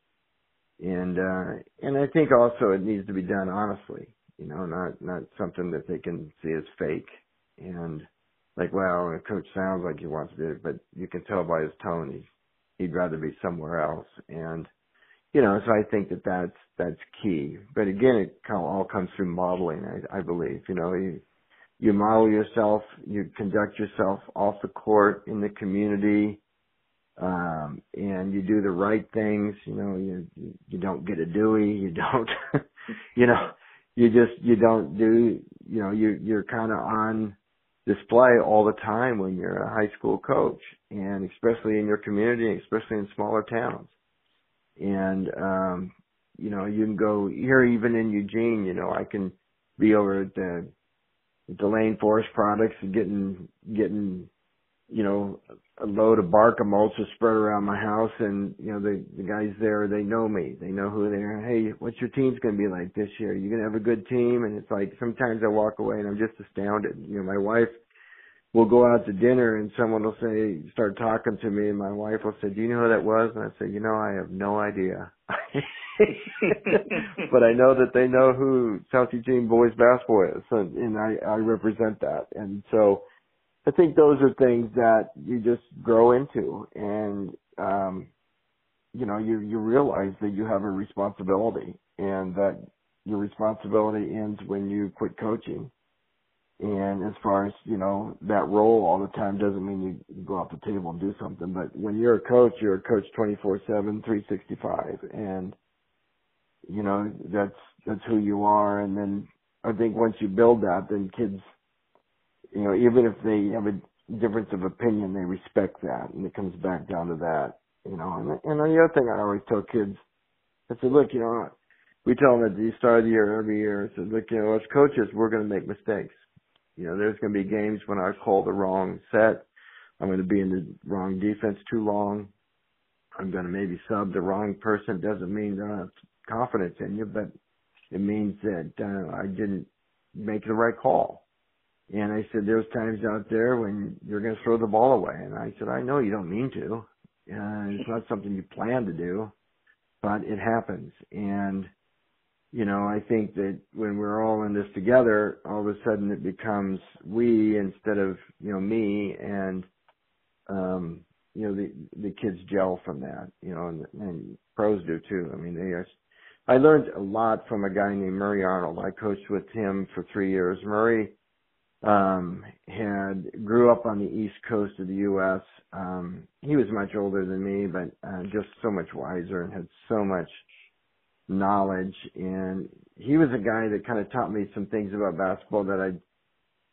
and, uh, and I think also it needs to be done honestly, you know, not, not something that they can see as fake and like, well, a coach sounds like he wants to be, but you can tell by his tone he's, he'd rather be somewhere else. And, you know, so I think that that's that's key. But again, it kind of all comes through modeling. I, I believe, you know, you you model yourself, you conduct yourself off the court in the community, um, and you do the right things. You know, you you don't get a Dewey, you don't, <laughs> you know, you just you don't do. You know, you you're kind of on display all the time when you're a high school coach, and especially in your community, especially in smaller towns and um you know you can go here even in Eugene you know I can be over at the the Lane Forest Products and getting getting you know a load of bark mulch is spread around my house and you know the the guys there they know me they know who they are hey what's your team's going to be like this year you going to have a good team and it's like sometimes I walk away and I'm just astounded you know my wife we'll go out to dinner and someone will say, start talking to me and my wife will say, do you know who that was? And I say, you know, I have no idea. <laughs> but I know that they know who South Eugene boys basketball is and, and I, I represent that. And so I think those are things that you just grow into and, um, you know, you, you realize that you have a responsibility and that your responsibility ends when you quit coaching and as far as, you know, that role all the time doesn't mean you, go off the table and do something. But when you're a coach, you're a coach 24-7, 365. And, you know, that's, that's who you are. And then I think once you build that, then kids, you know, even if they have a difference of opinion, they respect that. And it comes back down to that, you know. And, and the other thing I always tell kids, I said, look, you know, we tell them at the start of the year, every year, I said, look, you know, as coaches, we're going to make mistakes you know, there's going to be games when I call the wrong set. I'm going to be in the wrong defense too long. I'm going to maybe sub the wrong person. Doesn't mean I don't have confidence in you, but it means that uh, I didn't make the right call. And I said, there's times out there when you're going to throw the ball away. And I said, I know you don't mean to. Uh, it's not something you plan to do, but it happens. And you know, I think that when we're all in this together, all of a sudden it becomes we instead of, you know, me and, um, you know, the, the kids gel from that, you know, and, and pros do too. I mean, they are, I learned a lot from a guy named Murray Arnold. I coached with him for three years. Murray, um, had grew up on the east coast of the U.S. Um, he was much older than me, but uh, just so much wiser and had so much knowledge. And he was a guy that kind of taught me some things about basketball that I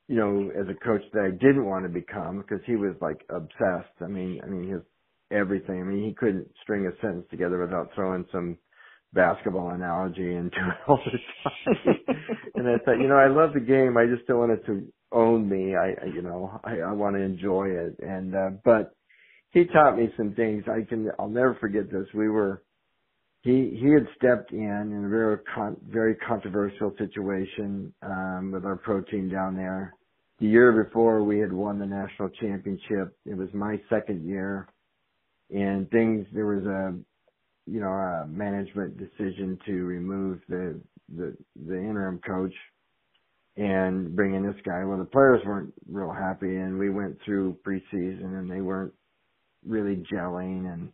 you know as a coach that I didn't want to become because he was like obsessed. I mean I mean his everything. I mean he couldn't string a sentence together without throwing some basketball analogy into it all the time. <laughs> And I thought you know I love the game. I just don't want it to own me I, I you know I, I want to enjoy it and uh but he taught me some things I can I'll never forget this we were he he had stepped in in a very con- very controversial situation um, with our pro team down there. The year before, we had won the national championship. It was my second year, and things there was a you know a management decision to remove the the the interim coach and bring in this guy. Well, the players weren't real happy, and we went through preseason, and they weren't really gelling and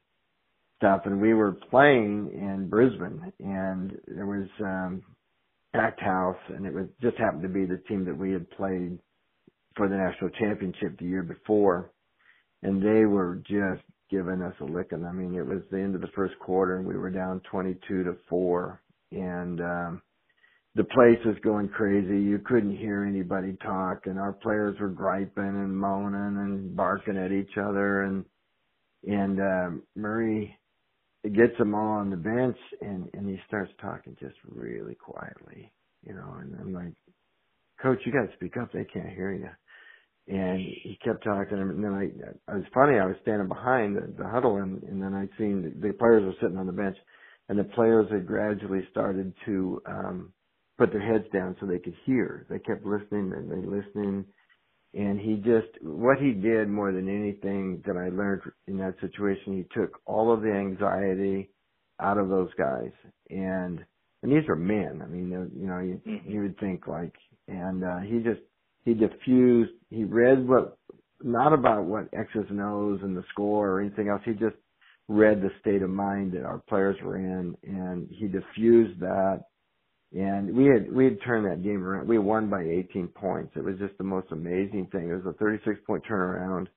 stuff. And we were playing in Brisbane, and there was um, packed house, and it was just happened to be the team that we had played for the national championship the year before, and they were just giving us a licking. I mean, it was the end of the first quarter, and we were down 22 to four, and um, the place was going crazy. You couldn't hear anybody talk, and our players were griping and moaning and barking at each other, and and uh, Murray gets them all on the bench, and and he starts talking just really quietly, you know. And I'm like, Coach, you got to speak up. They can't hear you. And he kept talking, and then I, I was funny. I was standing behind the, the huddle, and, and then I'd seen the, the players were sitting on the bench, and the players had gradually started to um put their heads down so they could hear. They kept listening and they listening. And he just, what he did more than anything that I learned in that situation, he took all of the anxiety out of those guys. And, and these are men. I mean, you know, you, mm-hmm. you would think like, and, uh, he just, he diffused, he read what, not about what X's and O's and the score or anything else. He just read the state of mind that our players were in and he diffused that and we had we had turned that game around. We won by 18 points. It was just the most amazing thing. It was a 36 point turnaround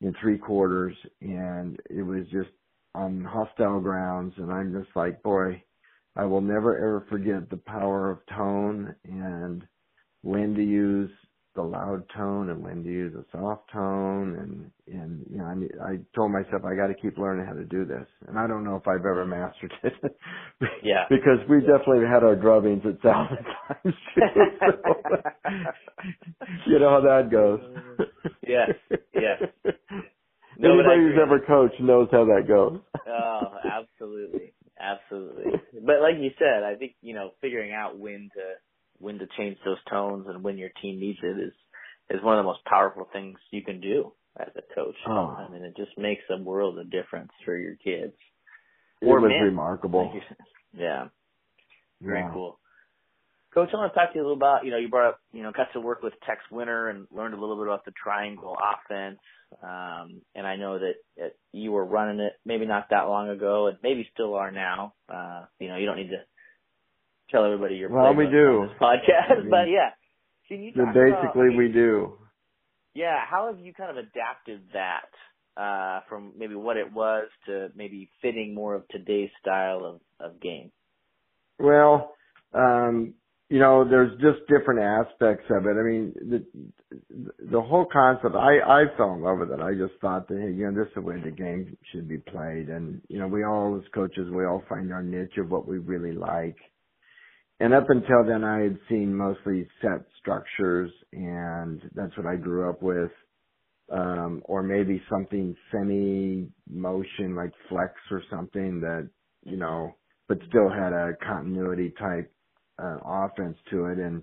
in three quarters, and it was just on hostile grounds. And I'm just like, boy, I will never ever forget the power of tone and when to use the loud tone and when to use a soft tone and and you know I, I told myself I got to keep learning how to do this and I don't know if I've ever mastered it. yeah. <laughs> because we definitely had our drubbings at thousand times. <laughs> So, you know how that goes. yes. Yes. <laughs> No, Anybody who's ever coached knows how that goes. oh, absolutely. Absolutely. But like you said, I think, you know, figuring out when to when to change those tones and when your team needs it is is one of the most powerful things you can do as a coach. Oh. I mean, it just makes a world of difference for your kids. It or was men. remarkable. yeah. Very yeah. cool. Coach, I want to talk to you a little about, you know, you brought up, you know, got to work with Tex Winter and learned a little bit about the triangle offense. Um, and I know that, that you were running it maybe not that long ago and maybe still are now. Uh, you know, you don't need to tell everybody your well, we do. this podcast. I <laughs> mean, but yeah, can you basically about, we do. Yeah, how have you kind of adapted that uh, from maybe what it was to maybe fitting more of today's style of, of game? Well, um, you know, there's just different aspects of it. I mean, the the whole concept. I I fell in love with it. I just thought that hey, you know, this is the way the game should be played, and you know, we all as coaches, we all find our niche of what we really like and up until then I had seen mostly set structures and that's what I grew up with. Um, or maybe something semi motion like flex or something that, you know, but still had a continuity type, uh, offense to it. And,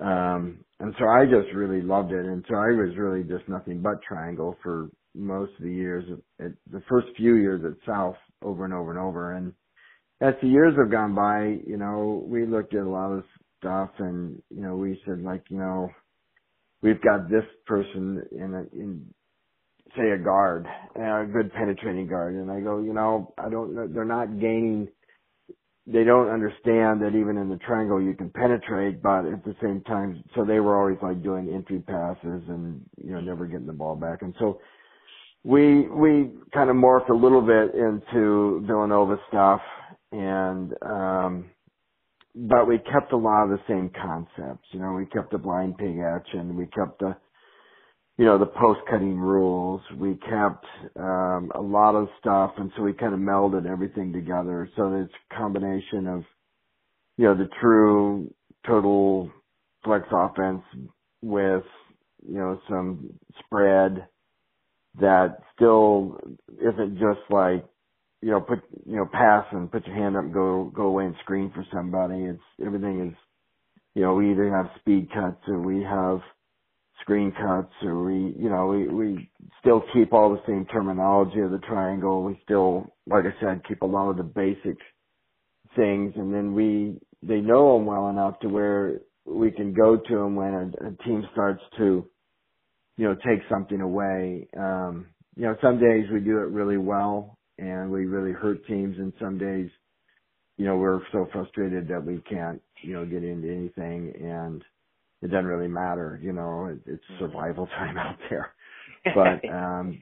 um, and so I just really loved it. And so I was really just nothing but triangle for most of the years, at, the first few years at South over and over and over. And, as the years have gone by, you know, we looked at a lot of stuff and, you know, we said like, you know, we've got this person in a, in, say a guard, a good penetrating guard. And I go, you know, I don't, they're not gaining, they don't understand that even in the triangle you can penetrate, but at the same time, so they were always like doing entry passes and, you know, never getting the ball back. And so we, we kind of morphed a little bit into Villanova stuff and um but we kept a lot of the same concepts. You know, we kept the blind pig action, we kept the you know, the post cutting rules. We kept um a lot of stuff and so we kind of melded everything together. So it's a combination of you know, the true total flex offense with, you know, some spread that still isn't just like you know, put, you know, pass and put your hand up and go, go away and screen for somebody. It's, everything is, you know, we either have speed cuts or we have screen cuts or we, you know, we, we still keep all the same terminology of the triangle. We still, like I said, keep a lot of the basic things and then we, they know them well enough to where we can go to them when a, a team starts to, you know, take something away. Um, you know, some days we do it really well and we really hurt teams and some days, you know, we're so frustrated that we can't, you know, get into anything and it doesn't really matter, you know, it, it's mm-hmm. survival <laughs> time out there. <laughs> But, um,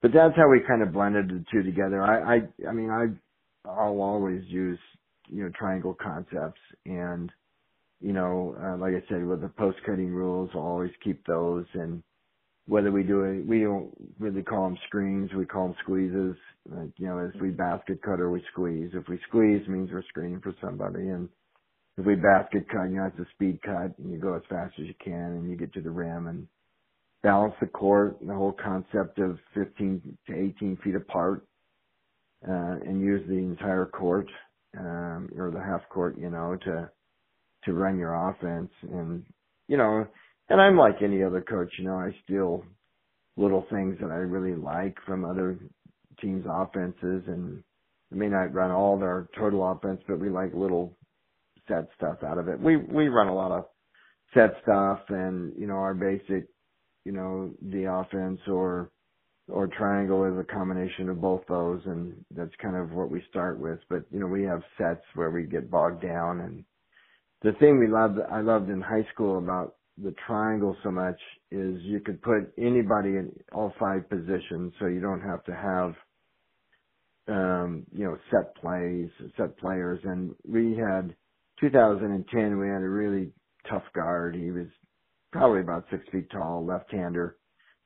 but that's how we kind of blended the two together. I, I, I mean, I, I'll always use, you know, triangle concepts and, you know, uh, like I said, with the post cutting rules, I'll always keep those and, whether we do it, we don't really call them screens, we call them squeezes. Like, you know, if we basket cut or we squeeze. If we squeeze means we're screening for somebody and if we basket cut, you know, it's a speed cut and you go as fast as you can and you get to the rim and balance the court, the whole concept of 15 to 18 feet apart, uh, and use the entire court, um, or the half court, you know, to, to run your offense. And, you know, and I'm like any other coach, you know, I steal little things that I really like from other teams' offenses and I may not run all their total offense, but we like little set stuff out of it. We we run a lot of set stuff and, you know, our basic, you know, the offense or or triangle is a combination of both those and that's kind of what we start with. But, you know, we have sets where we get bogged down and the thing we loved I loved in high school about the triangle so much is you could put anybody in all five positions so you don't have to have um you know set plays set players. And we had 2010 we had a really tough guard. He was probably about six feet tall left hander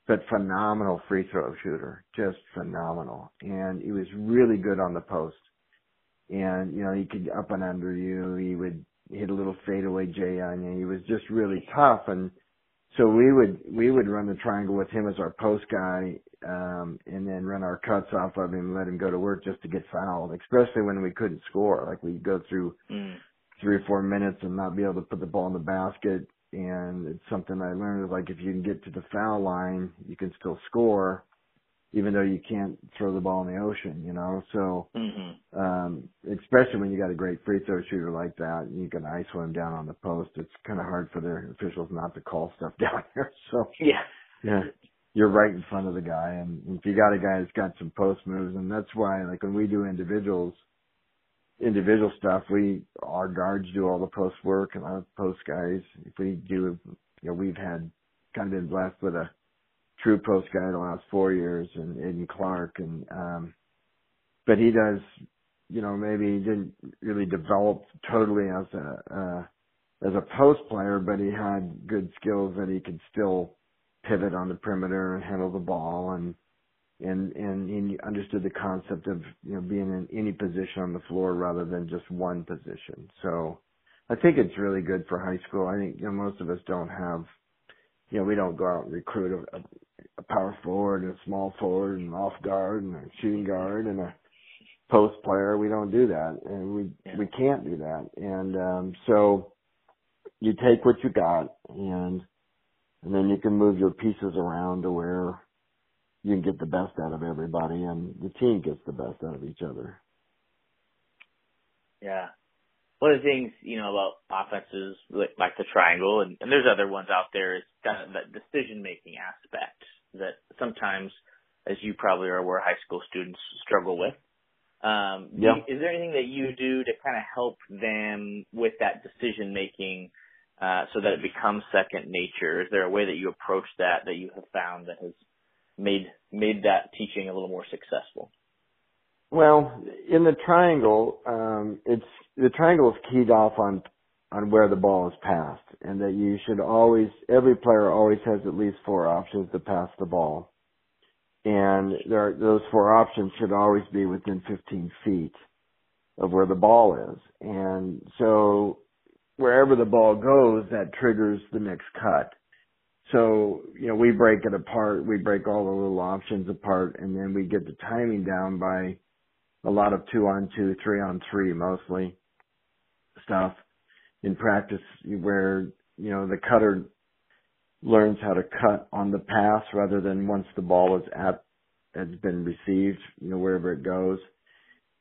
but phenomenal free throw shooter just phenomenal. And he was really good on the post. And you know he could up and under you. He would hit a little fadeaway J on you. He was just really tough, and so we would we would run the triangle with him as our post guy, um, and then run our cuts off of him, let him go to work just to get fouled, especially when we couldn't score. Like we'd go through mm. three or four minutes and not be able to put the ball in the basket. And it's something I learned is like if you can get to the foul line, you can still score even though you can't throw the ball in the ocean, you know. So, mm-hmm. um, especially when you got a great free throw shooter like that, you can ISO him down on the post. It's kind of hard for their officials not to call stuff <laughs> down there. So, yeah, yeah, you're right in front of the guy, and if you got a guy that's got some post moves, and that's why, like when we do individuals, individual stuff, we our guards do all the post work, and our post guys, if we do, you know, we've had kind of been blessed with a true post guy the last four years and Aiden Clark and um but he does you know, maybe he didn't really develop totally as a uh as a post player, but he had good skills that he could still pivot on the perimeter and handle the ball and and and he understood the concept of you know being in any position on the floor rather than just one position. So I think it's really good for high school. I think you know most of us don't have you know we don't go out and recruit a, a power forward and a small forward and an off guard and a shooting guard and a post player. We don't do that, and we yeah. we can't do that. And um, so you take what you got, and and then you can move your pieces around to where you can get the best out of everybody, and the team gets the best out of each other. Yeah. One of the things, you know, about offenses like, like the triangle, and, and there's other ones out there, is kind of that decision making aspect that sometimes, as you probably are aware, high school students struggle with. Um, yeah. Is there anything that you do to kind of help them with that decision making uh, so that it becomes second nature? Is there a way that you approach that that you have found that has made made that teaching a little more successful? Well, in the triangle, um, it's the triangle is keyed off on on where the ball is passed and that you should always, every player always has at least four options to pass the ball. And there are, those four options should always be within 15 feet of where the ball is. And so wherever the ball goes, that triggers the next cut. So, you know, we break it apart. We break all the little options apart and then we get the timing down by a lot of two on two, three on three mostly stuff in practice where, you know, the cutter learns how to cut on the pass rather than once the ball is at has been received, you know, wherever it goes.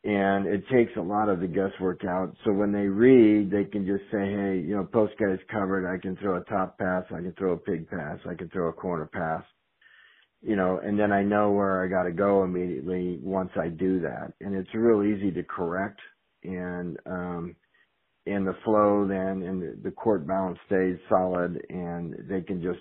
And it takes a lot of the guesswork out. So when they read, they can just say, hey, you know, post guy's covered. I can throw a top pass. I can throw a pig pass. I can throw a corner pass. You know, and then I know where I got to go immediately once I do that. And it's real easy to correct. And, um, and the flow then and the court balance stays solid and they can just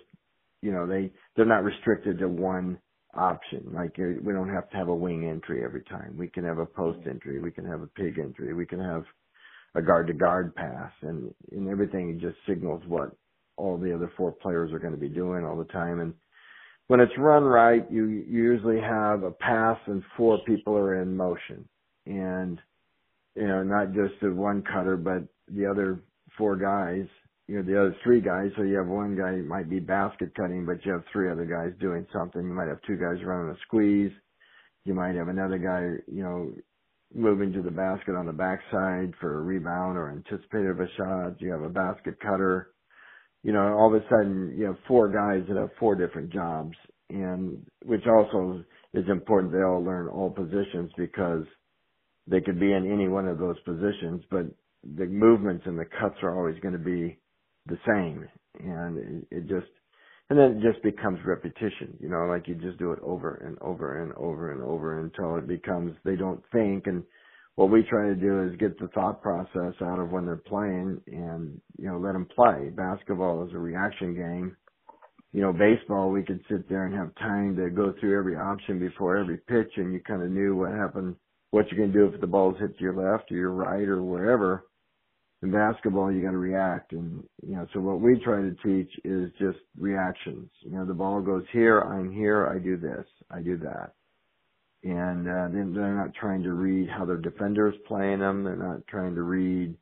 you know they they're not restricted to one option like uh, we don't have to have a wing entry every time we can have a post mm-hmm. entry we can have a pig entry we can have a guard to guard pass and and everything just signals what all the other four players are going to be doing all the time and when it's run right you, usually have a pass and four people are in motion and you know not just the one cutter but the other four guys, you know, the other three guys. So you have one guy might be basket cutting, but you have three other guys doing something. You might have two guys running a squeeze. You might have another guy, you know, moving to the basket on the backside for a rebound or anticipated a shot. You have a basket cutter. You know, all of a sudden you have four guys that have four different jobs and which also is important. They all learn all positions because they could be in any one of those positions, but the movements and the cuts are always going to be the same and it, just and then it just becomes repetition you know like you just do it over and over and over and over until it becomes they don't think and what we try to do is get the thought process out of when they're playing and you know let them play. Basketball is a reaction game. You know baseball we could sit there and have time to go through every option before every pitch and you kind of knew what happened what you're going to do if the ball's hit to your left or your right or wherever. In basketball you got to react and you know so what we try to teach is just reactions. You know the ball goes here i'm here i do this i do that and uh they're not trying to read how their defenders playing them they're not trying to read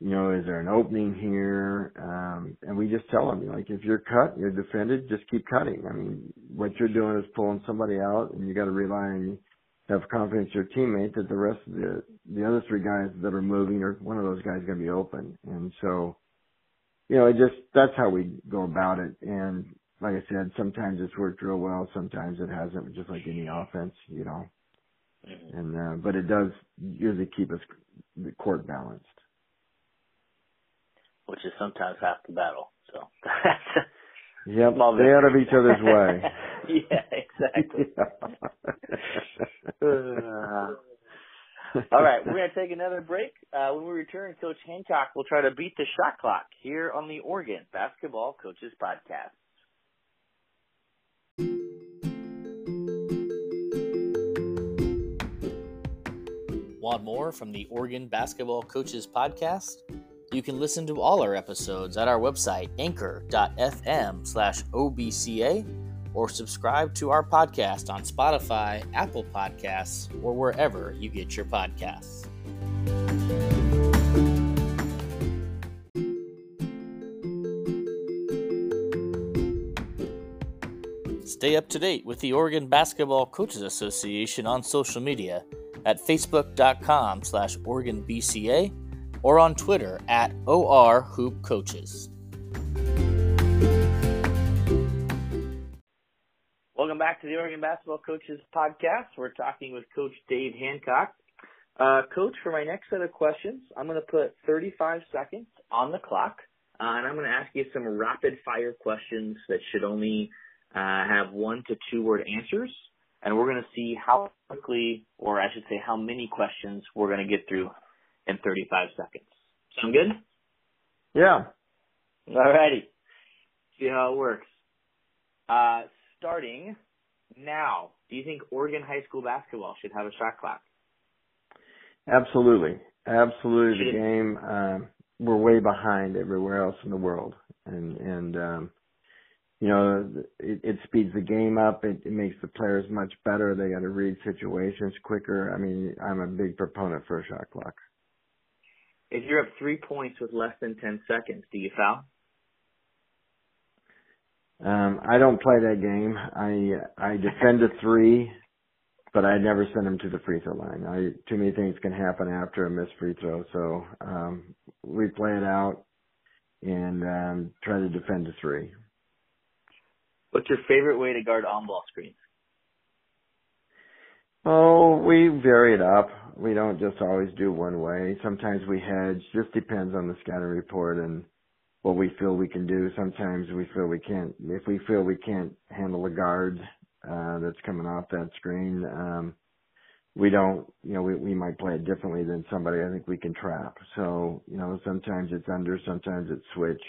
you know is there an opening here um and we just tell them like if you're cut you're defended just keep cutting i mean what you're doing is pulling somebody out and you got to rely on have confidence your teammate that the rest of the the other three guys that are moving or one of those guys is going to be open. And so, you know, it just that's how we go about it. And like I said, sometimes it's worked real well, sometimes it hasn't, just like any offense, you know. Mm-hmm. And uh, but it does usually keep us the court balanced, which is sometimes half the battle. So Yep, <laughs> stay out of each other's way. <laughs> yeah, exactly. <laughs> uh, all right, we're going to take another break. Uh, when we return, Coach Hancock will try to beat the shot clock here on the Oregon Basketball Coaches Podcast. Want more from the Oregon Basketball Coaches Podcast? You can listen to all our episodes at our website, anchor.fm slash OBCA, or subscribe to our podcast on Spotify, Apple Podcasts, or wherever you get your podcasts. Stay up to date with the Oregon Basketball Coaches Association on social media at facebook.com slash OregonBCA or on Twitter at OR Hoop Coaches. Welcome back to the Oregon Basketball Coaches Podcast. We're talking with Coach Dave Hancock. Uh, Coach, for my next set of questions, I'm going to put 35 seconds on the clock, uh, and I'm going to ask you some rapid fire questions that should only uh, have one to two word answers. And we're going to see how quickly, or I should say, how many questions we're going to get through in 35 seconds. Sound good? Yeah. Alrighty. See how it works. Uh, starting now, do you think Oregon high school basketball should have a shot clock? Absolutely. Absolutely. The game, um, we're way behind everywhere else in the world. And, and, um, you know, it, it speeds the game up. It, it makes the players much better. They got to read situations quicker. I mean, I'm a big proponent for a shot clock. If you're up three points with less than 10 seconds, do you foul? Um, I don't play that game. I I defend a three, but I never send them to the free throw line. I too many things can happen after a missed free throw, so um, we play it out and um, try to defend the three. What's your favorite way to guard on-ball screens? Oh, we vary it up. We don't just always do one way. Sometimes we hedge. Just depends on the scouting report and what we feel we can do. Sometimes we feel we can't. If we feel we can't handle a guard uh, that's coming off that screen, um, we don't. You know, we we might play it differently than somebody. I think we can trap. So you know, sometimes it's under, sometimes it's switch,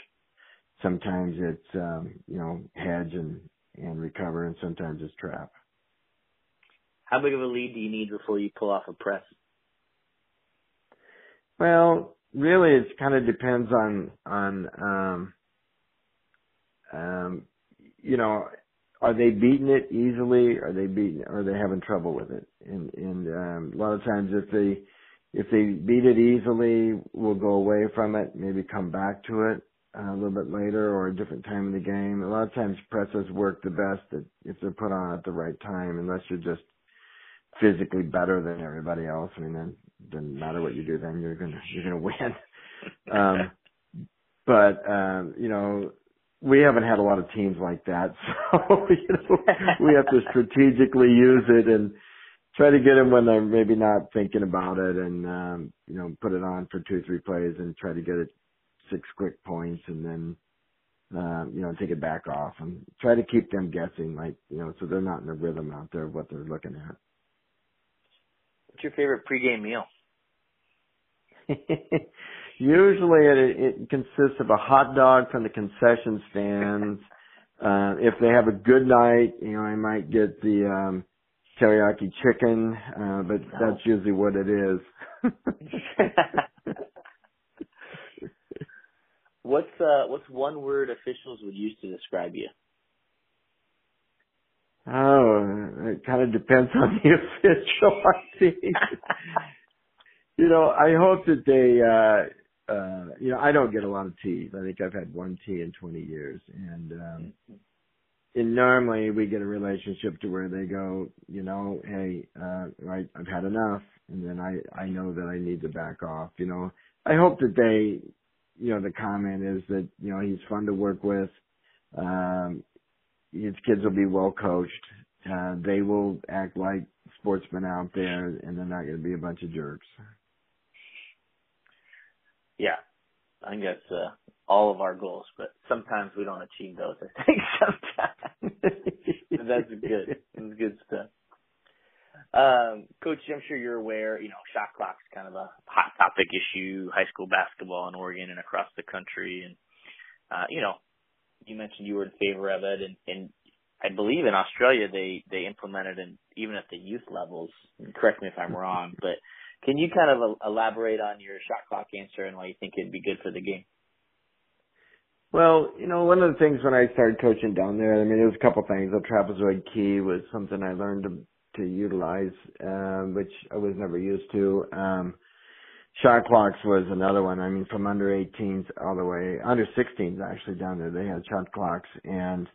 sometimes it's um, you know hedge and and recover, and sometimes it's trap. How big of a lead do you need before you pull off a press? Well, really, it kind of depends on on um, um, you know, are they beating it easily? Are they beating? Are they having trouble with it? And and um, a lot of times, if they if they beat it easily, we'll go away from it, maybe come back to it a little bit later or a different time in the game. A lot of times, presses work the best if they're put on at the right time, unless you're just physically better than everybody else. I mean, then doesn't matter what you do, then you're gonna you're gonna <laughs> win. um, but um, you know, we haven't had a lot of teams like that, <laughs> so you know, we have to strategically use it and try to get them when they're maybe not thinking about it, and um, you know, put it on for two three plays and try to get it six quick points, and then um, you know, take it back off and try to keep them guessing, like, you know, so they're not in the rhythm out there of what they're looking at. What's your favorite pregame meal? <laughs> Usually it, it consists of a hot dog from the concession stands. <laughs> Uh, if they have a good night, you know, I might get the, um, teriyaki chicken, uh, but no. that's usually what it is. <laughs> what's, uh, what's one word officials would use to describe you? Oh, it kind of depends on the <laughs> official, I think. <laughs> you know, I hope that they, uh, uh, you know, I don't get a lot of T's. I think I've had one T in 20 years. And, um, and normally we get a relationship to where they go, you know, hey, uh, right, I've had enough. And then I, I know that I need to back off, you know. I hope that they, you know, the comment is that, you know, he's fun to work with. Um, his kids will be well coached. Uh, they will act like sportsmen out there, and they're not going to be a bunch of jerks. Yeah, I think that's uh, all of our goals, but sometimes we don't achieve those. I think <laughs> sometimes that's good. That's good stuff. Um, Coach, I'm sure you're aware, you know, shot clock's kind of a hot topic issue, high school basketball in Oregon and across the country. And, uh, you know, you mentioned you were in favor of it, and, and I believe in Australia they they implemented and even at the youth levels. Correct me if I'm wrong, but can you kind of elaborate on your shot clock answer and why you think it'd be good for the game? Well, you know, one of the things when I started coaching down there, I mean, there was a couple things. The trapezoid key was something I learned to utilize, um, which I was never used to. Um, shot clocks was another one. I mean, from under 18s all the way under 16s actually down there, they had shot clocks and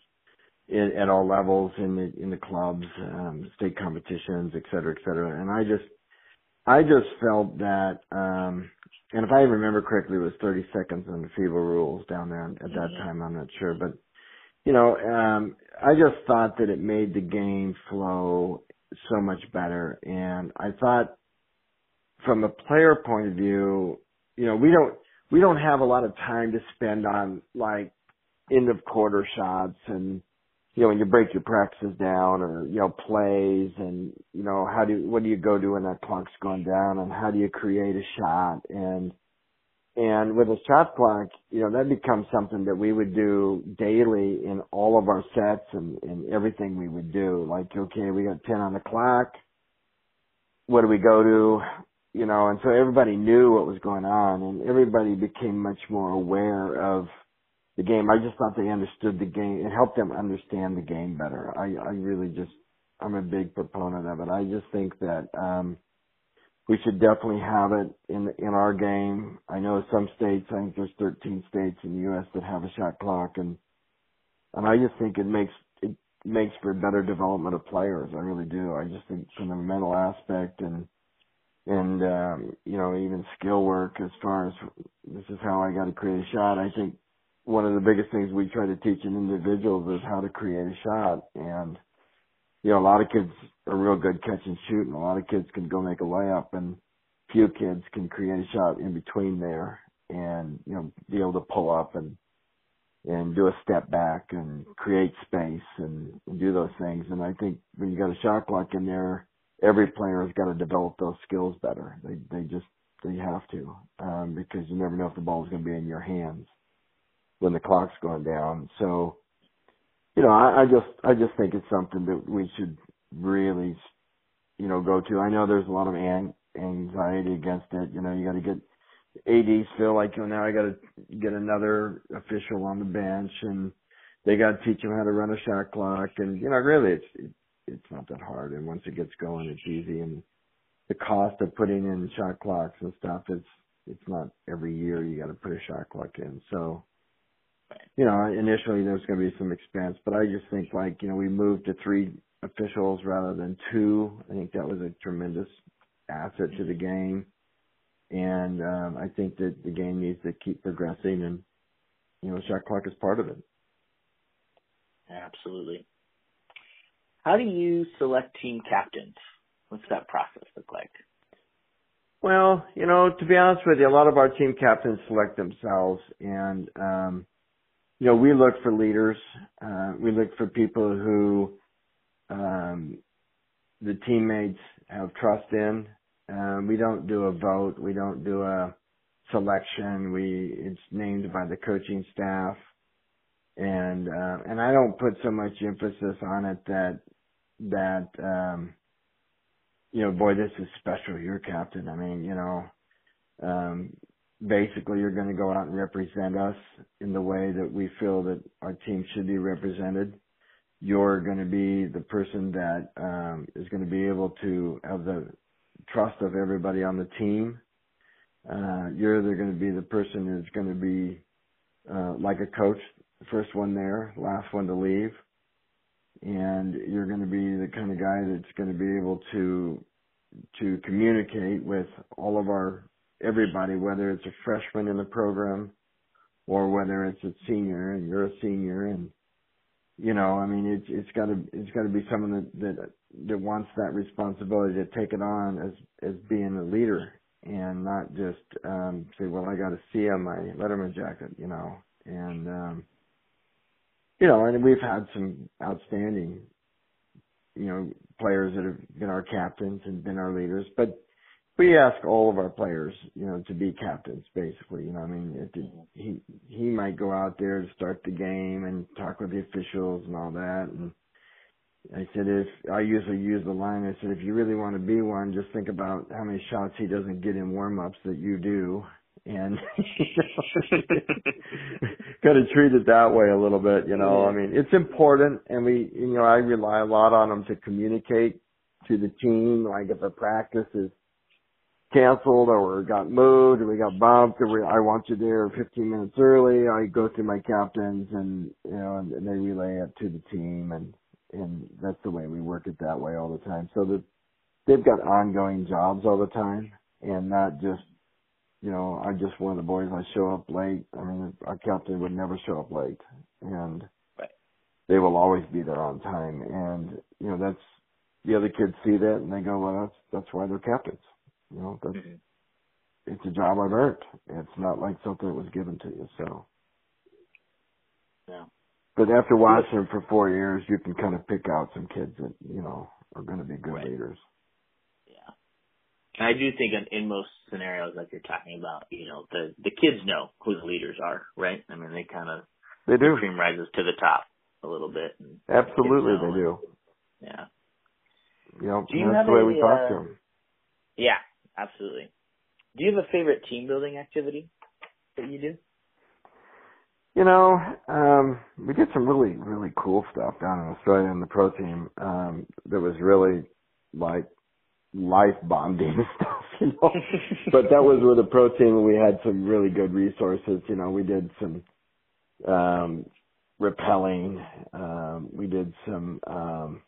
in, at all levels in the in the clubs, um, state competitions, et cetera, et cetera. And I just I just felt that, um, and if I remember correctly, it was 30 seconds on the FIBA rules down there at that mm-hmm. time. I'm not sure, but you know, um, I just thought that it made the game flow so much better. And I thought from a player point of view, you know, we don't, we don't have a lot of time to spend on like end of quarter shots and, you know, when you break your practices down or, you know, plays and, you know, how do, what do you go do when that clock's going down and how do you create a shot? And, and with a shot clock, you know, that becomes something that we would do daily in all of our sets and, and everything we would do. Like, okay, we got 10 on the clock. What do we go to? you know, and so everybody knew what was going on and everybody became much more aware of the game. I just thought they understood the game. It helped them understand the game better. I, I really just, I'm a big proponent of it. I just think that, um, we should definitely have it in, in our game. I know some states, I think there's 13 states in the U.S. that have a shot clock and, and I just think it makes, it, makes for better development of players. I really do. I just think from the mental aspect and and um, you know even skill work as far as this is how I got to create a shot. I think one of the biggest things we try to teach in individuals is how to create a shot and you know, a lot of kids are real good catch and shoot, and a lot of kids can go make a layup, and few kids can create a shot in between there, and you know, be able to pull up and and do a step back and create space and, and do those things. And I think when you got a shot clock in there, every player has got to develop those skills better. They they just they have to um, because you never know if the ball is going to be in your hands when the clock's going down. So you know, I, I just I just think it's something that we should really, you know, go to. I know there's a lot of an, anxiety against it. You know, you got to get ADs feel like you know now I got to get another official on the bench and they got to teach them how to run a shot clock and you know really it's it, it's not that hard and once it gets going it's easy and the cost of putting in shot clocks and stuff it's it's not every year you got to put a shot clock in so you know, initially there's going to be some expense, but I just think like, you know, we moved to three officials rather than two. I think that was a tremendous asset to the game. And, um, I think that the game needs to keep progressing and, you know, shot clock is part of it. Absolutely. How do you select team captains? What's that process look like? Well, you know, to be honest with you, a lot of our team captains select themselves and, um, you know, we look for leaders. Uh, we look for people who um, the teammates have trust in. Um, we don't do a vote. We don't do a selection. We it's named by the coaching staff, and uh, and I don't put so much emphasis on it that that um, you know, boy, this is special. You're captain. I mean, you know, um, basically you're going to go out and represent us in the way that we feel that our team should be represented. You're going to be the person that um, is going to be able to have the trust of everybody on the team. Uh, you're either going to be the person that's going to be uh, like a coach, first one there, last one to leave, and you're going to be the kind of guy that's going to be able to to communicate with all of our everybody, whether it's a freshman in the program or whether it's a senior and you're a senior and you know, I mean it's it's gotta it's gotta be someone that that that wants that responsibility to take it on as as being a leader and not just um say, Well I got a C on my letterman jacket, you know. And um you know, and we've had some outstanding, you know, players that have been our captains and been our leaders, but we ask all of our players, you know, to be captains, basically. You know, I mean, it, he he might go out there to start the game and talk with the officials and all that. And I said, if I usually use the line, I said, if you really want to be one, just think about how many shots he doesn't get in warm ups that you do, and <laughs> got to treat it that way a little bit. You know, I mean, it's important, and we, you know, I rely a lot on them to communicate to the team. Like if a practice is canceled or got moved or we got bumped or we, I want you there 15 minutes early. I go through my captains and, you know, and, and they relay it to the team and, and that's the way we work it that way all the time. So that they've got ongoing jobs all the time and not just, you know, I'm just one of the boys. I show up late. I mean, our captain would never show up late and right. they will always be there on time. And, you know, that's, the other kids see that and they go, well, that's, that's why they're captains. You know, that's mm-hmm. it's a job I've earned. It's not like something that was given to you. So. Yeah. But after watching them for four years, you can kind of pick out some kids that you know are going to be good right. leaders. Yeah, and I do think in, in most scenarios like you're talking about, you know, the the kids know who the leaders are, right? I mean, they kind of they do. The cream rises to the top a little bit. Absolutely, they do. Yeah. You know, do you that's the way we talk to them. Yeah, absolutely. Do you have a favorite team building activity that you do? You know, um, we did some really, really cool stuff down in Australia in the pro team. Um, that was really like life bonding <laughs> stuff, you know. <laughs> but that was with a pro team and we had some really good resources. You know, we did some um rappelling. Um, we did some um,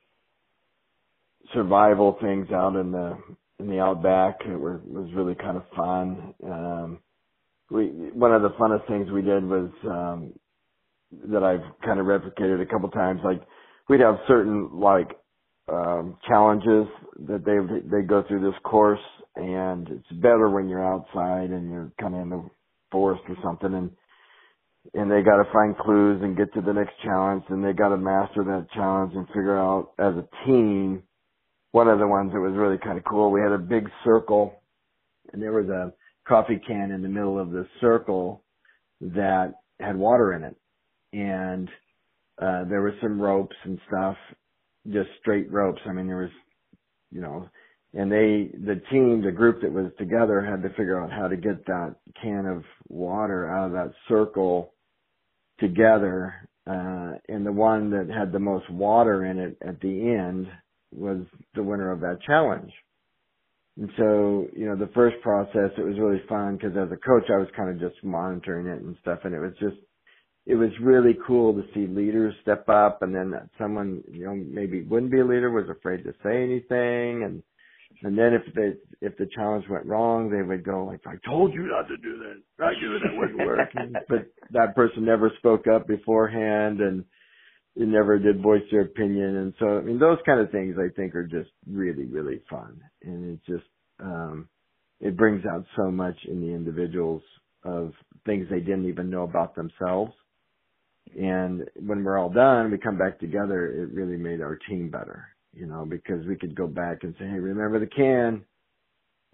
survival things out in the in the outback. It were, was really kind of fun. Um, we one of the funnest things we did was um, that I've kind of replicated a couple times. Like we'd have certain like um, challenges that they they go through this course, and it's better when you're outside and you're kind of in the forest or something, and and they got to find clues and get to the next challenge, and they got to master that challenge and figure out as a team. One of the ones that was really kind of cool, we had a big circle, and there was a coffee can in the middle of the circle that had water in it, and uh, there were some ropes and stuff, just straight ropes. I mean, there was, you know, and they, the team, the group that was together had to figure out how to get that can of water out of that circle together. Uh, and the one that had the most water in it at the end was the winner of that challenge. And so, you know, the first process, it was really fun because as a coach, I was kind of just monitoring it and stuff. And it was just, it was really cool to see leaders step up and then someone, you know, maybe wouldn't be a leader was afraid to say anything. And, and then if they, if the challenge went wrong, they would go like, I told you not to do that. I knew that wouldn't work. <laughs> but that person never spoke up beforehand and it never did voice their opinion. And so, I mean, those kind of things I think are just really, really fun. And it just, um, it brings out so much in the individuals of things they didn't even know about themselves and when we're all done, we come back together, it really made our team better, you know, because we could go back and say, hey, remember the can?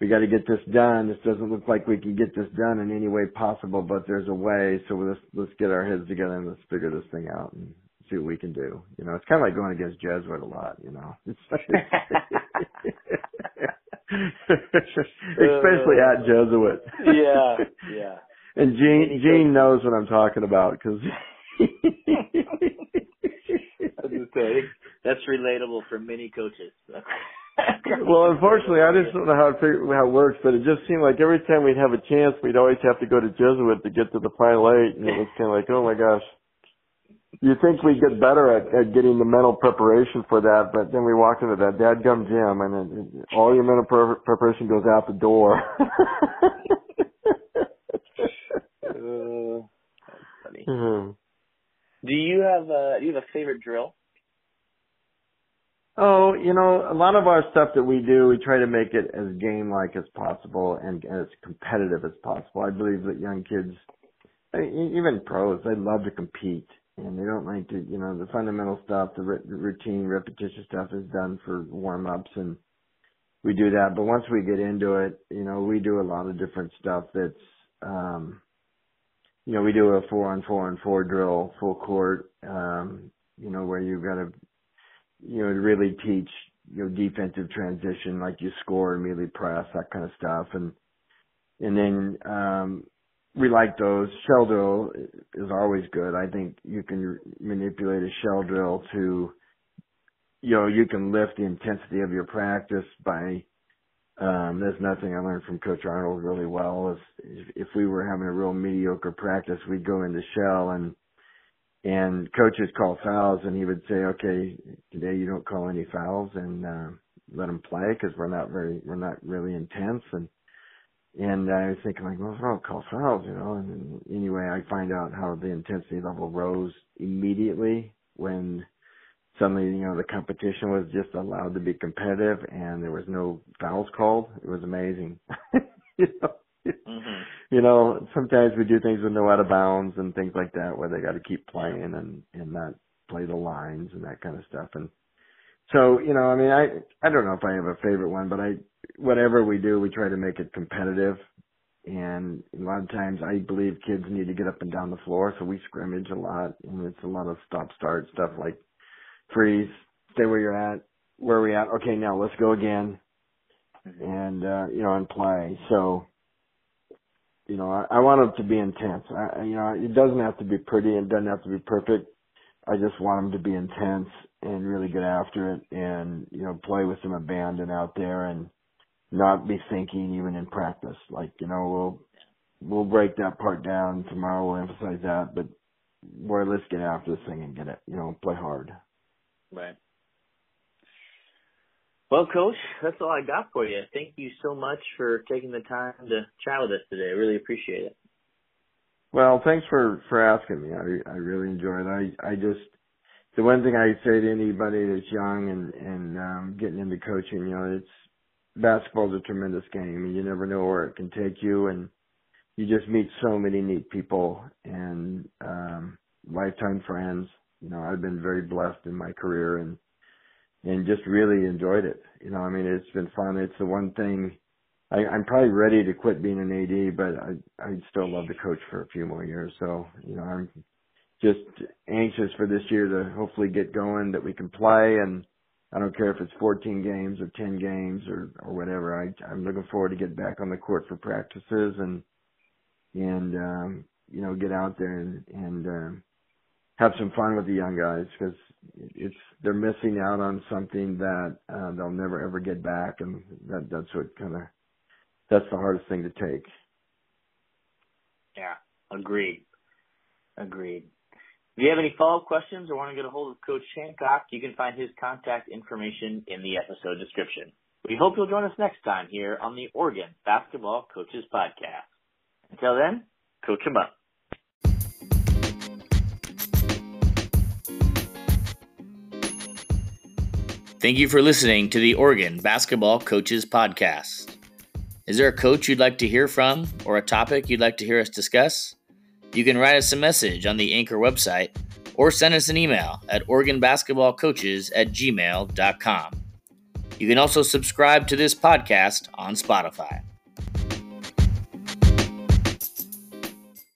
We got to get this done. This doesn't look like we can get this done in any way possible, but there's a way. So let's let's get our heads together and let's figure this thing out and see what we can do. You know, it's kind of like going against Jesuit a lot. You know, <laughs> <laughs> especially at uh, Jesuit. yeah, yeah. <laughs> And Gene Gene knows what I'm talking about because that's relatable for many coaches. well, unfortunately, I just don't know how it figure, how it works, but it just seemed like every time we'd have a chance, we'd always have to go to Jesuit to get to the final eight, and it was kind of like, oh my gosh. You think we get better at, at getting the mental preparation for that, but then we walk into that dadgum gym, and it, it, all your mental pre- preparation goes out the door. uh, funny. Mm-hmm. Do you have a do you have a favorite drill? Oh, you know, a lot of our stuff that we do, we try to make it as game like as possible and as competitive as possible. I believe that young kids, even pros, they love to compete and they don't like to, you know, the fundamental stuff, the routine, repetition stuff is done for warm ups and we do that. But once we get into it, you know, we do a lot of different stuff that's, um, you know, we do a four on four on four drill, full court, um, you know, where you've got to, you know, really teach, you know, defensive transition, like you score, immediately press, that kind of stuff. And, and then, um, we like those. Shell drill is always good. I think you can manipulate a shell drill to, you know, you can lift the intensity of your practice by um, that's nothing I learned from Coach Arnold really well. Is if we were having a real mediocre practice, we'd go into shell and and coaches call fouls, and he would say, "Okay, today you don't call any fouls, and uh, let them play because we're not very, we're not really intense." And and I was thinking like, well, I don't call fouls, you know. And anyway, I find out how the intensity level rose immediately when suddenly, you know, the competition was just allowed to be competitive and there was no fouls called. It was amazing. <laughs> you know, mm-hmm. you know, sometimes we do things with no out of bounds and things like that where they got to keep playing and and not play the lines and that kind of stuff. And so, you know, I mean, I I don't know if I have a favorite one, but I whatever we do, we try to make it competitive. And a lot of times, I believe kids need to get up and down the floor, so we scrimmage a lot, and it's a lot of stop start stuff like freeze, stay where you're at, where are we at? Okay, now let's go again, mm-hmm. and uh, you know, and play. So, you know, I, I want them to be intense. I, you know, it doesn't have to be pretty, and doesn't have to be perfect. I just want them to be intense and really get after it, and you know, play with some abandon out there, and not be thinking even in practice. Like, you know, we'll we'll break that part down tomorrow. We'll emphasize that, but boy, let's get after this thing and get it, you know, play hard. Right. Well, Coach, that's all I got for you. Thank you so much for taking the time to chat with us today. I really appreciate it. Well, thanks for for asking me. I I really enjoyed it. I I just the one thing I say to anybody that's young and and um getting into coaching, you know, it's basketball's a tremendous game and you never know where it can take you and you just meet so many neat people and um lifetime friends. You know, I've been very blessed in my career and and just really enjoyed it. You know, I mean, it's been fun. It's the one thing I, I'm probably ready to quit being an AD, but I I'd still love to coach for a few more years. So, you know, I'm just anxious for this year to hopefully get going that we can play and I don't care if it's 14 games or 10 games or or whatever. I I'm looking forward to get back on the court for practices and and um you know get out there and and um have some fun with the young guys because it's they're missing out on something that uh, they'll never ever get back, and that that's what kind of that's the hardest thing to take. Yeah, agreed, agreed. If you have any follow-up questions or want to get a hold of Coach Hancock, you can find his contact information in the episode description. We hope you'll join us next time here on the Oregon Basketball Coaches Podcast. Until then, coach them up. Thank you for listening to the Oregon Basketball Coaches Podcast. Is there a coach you'd like to hear from or a topic you'd like to hear us discuss? You can write us a message on the Anchor website or send us an email at OregonBasketballCoaches at gmail.com. You can also subscribe to this podcast on Spotify.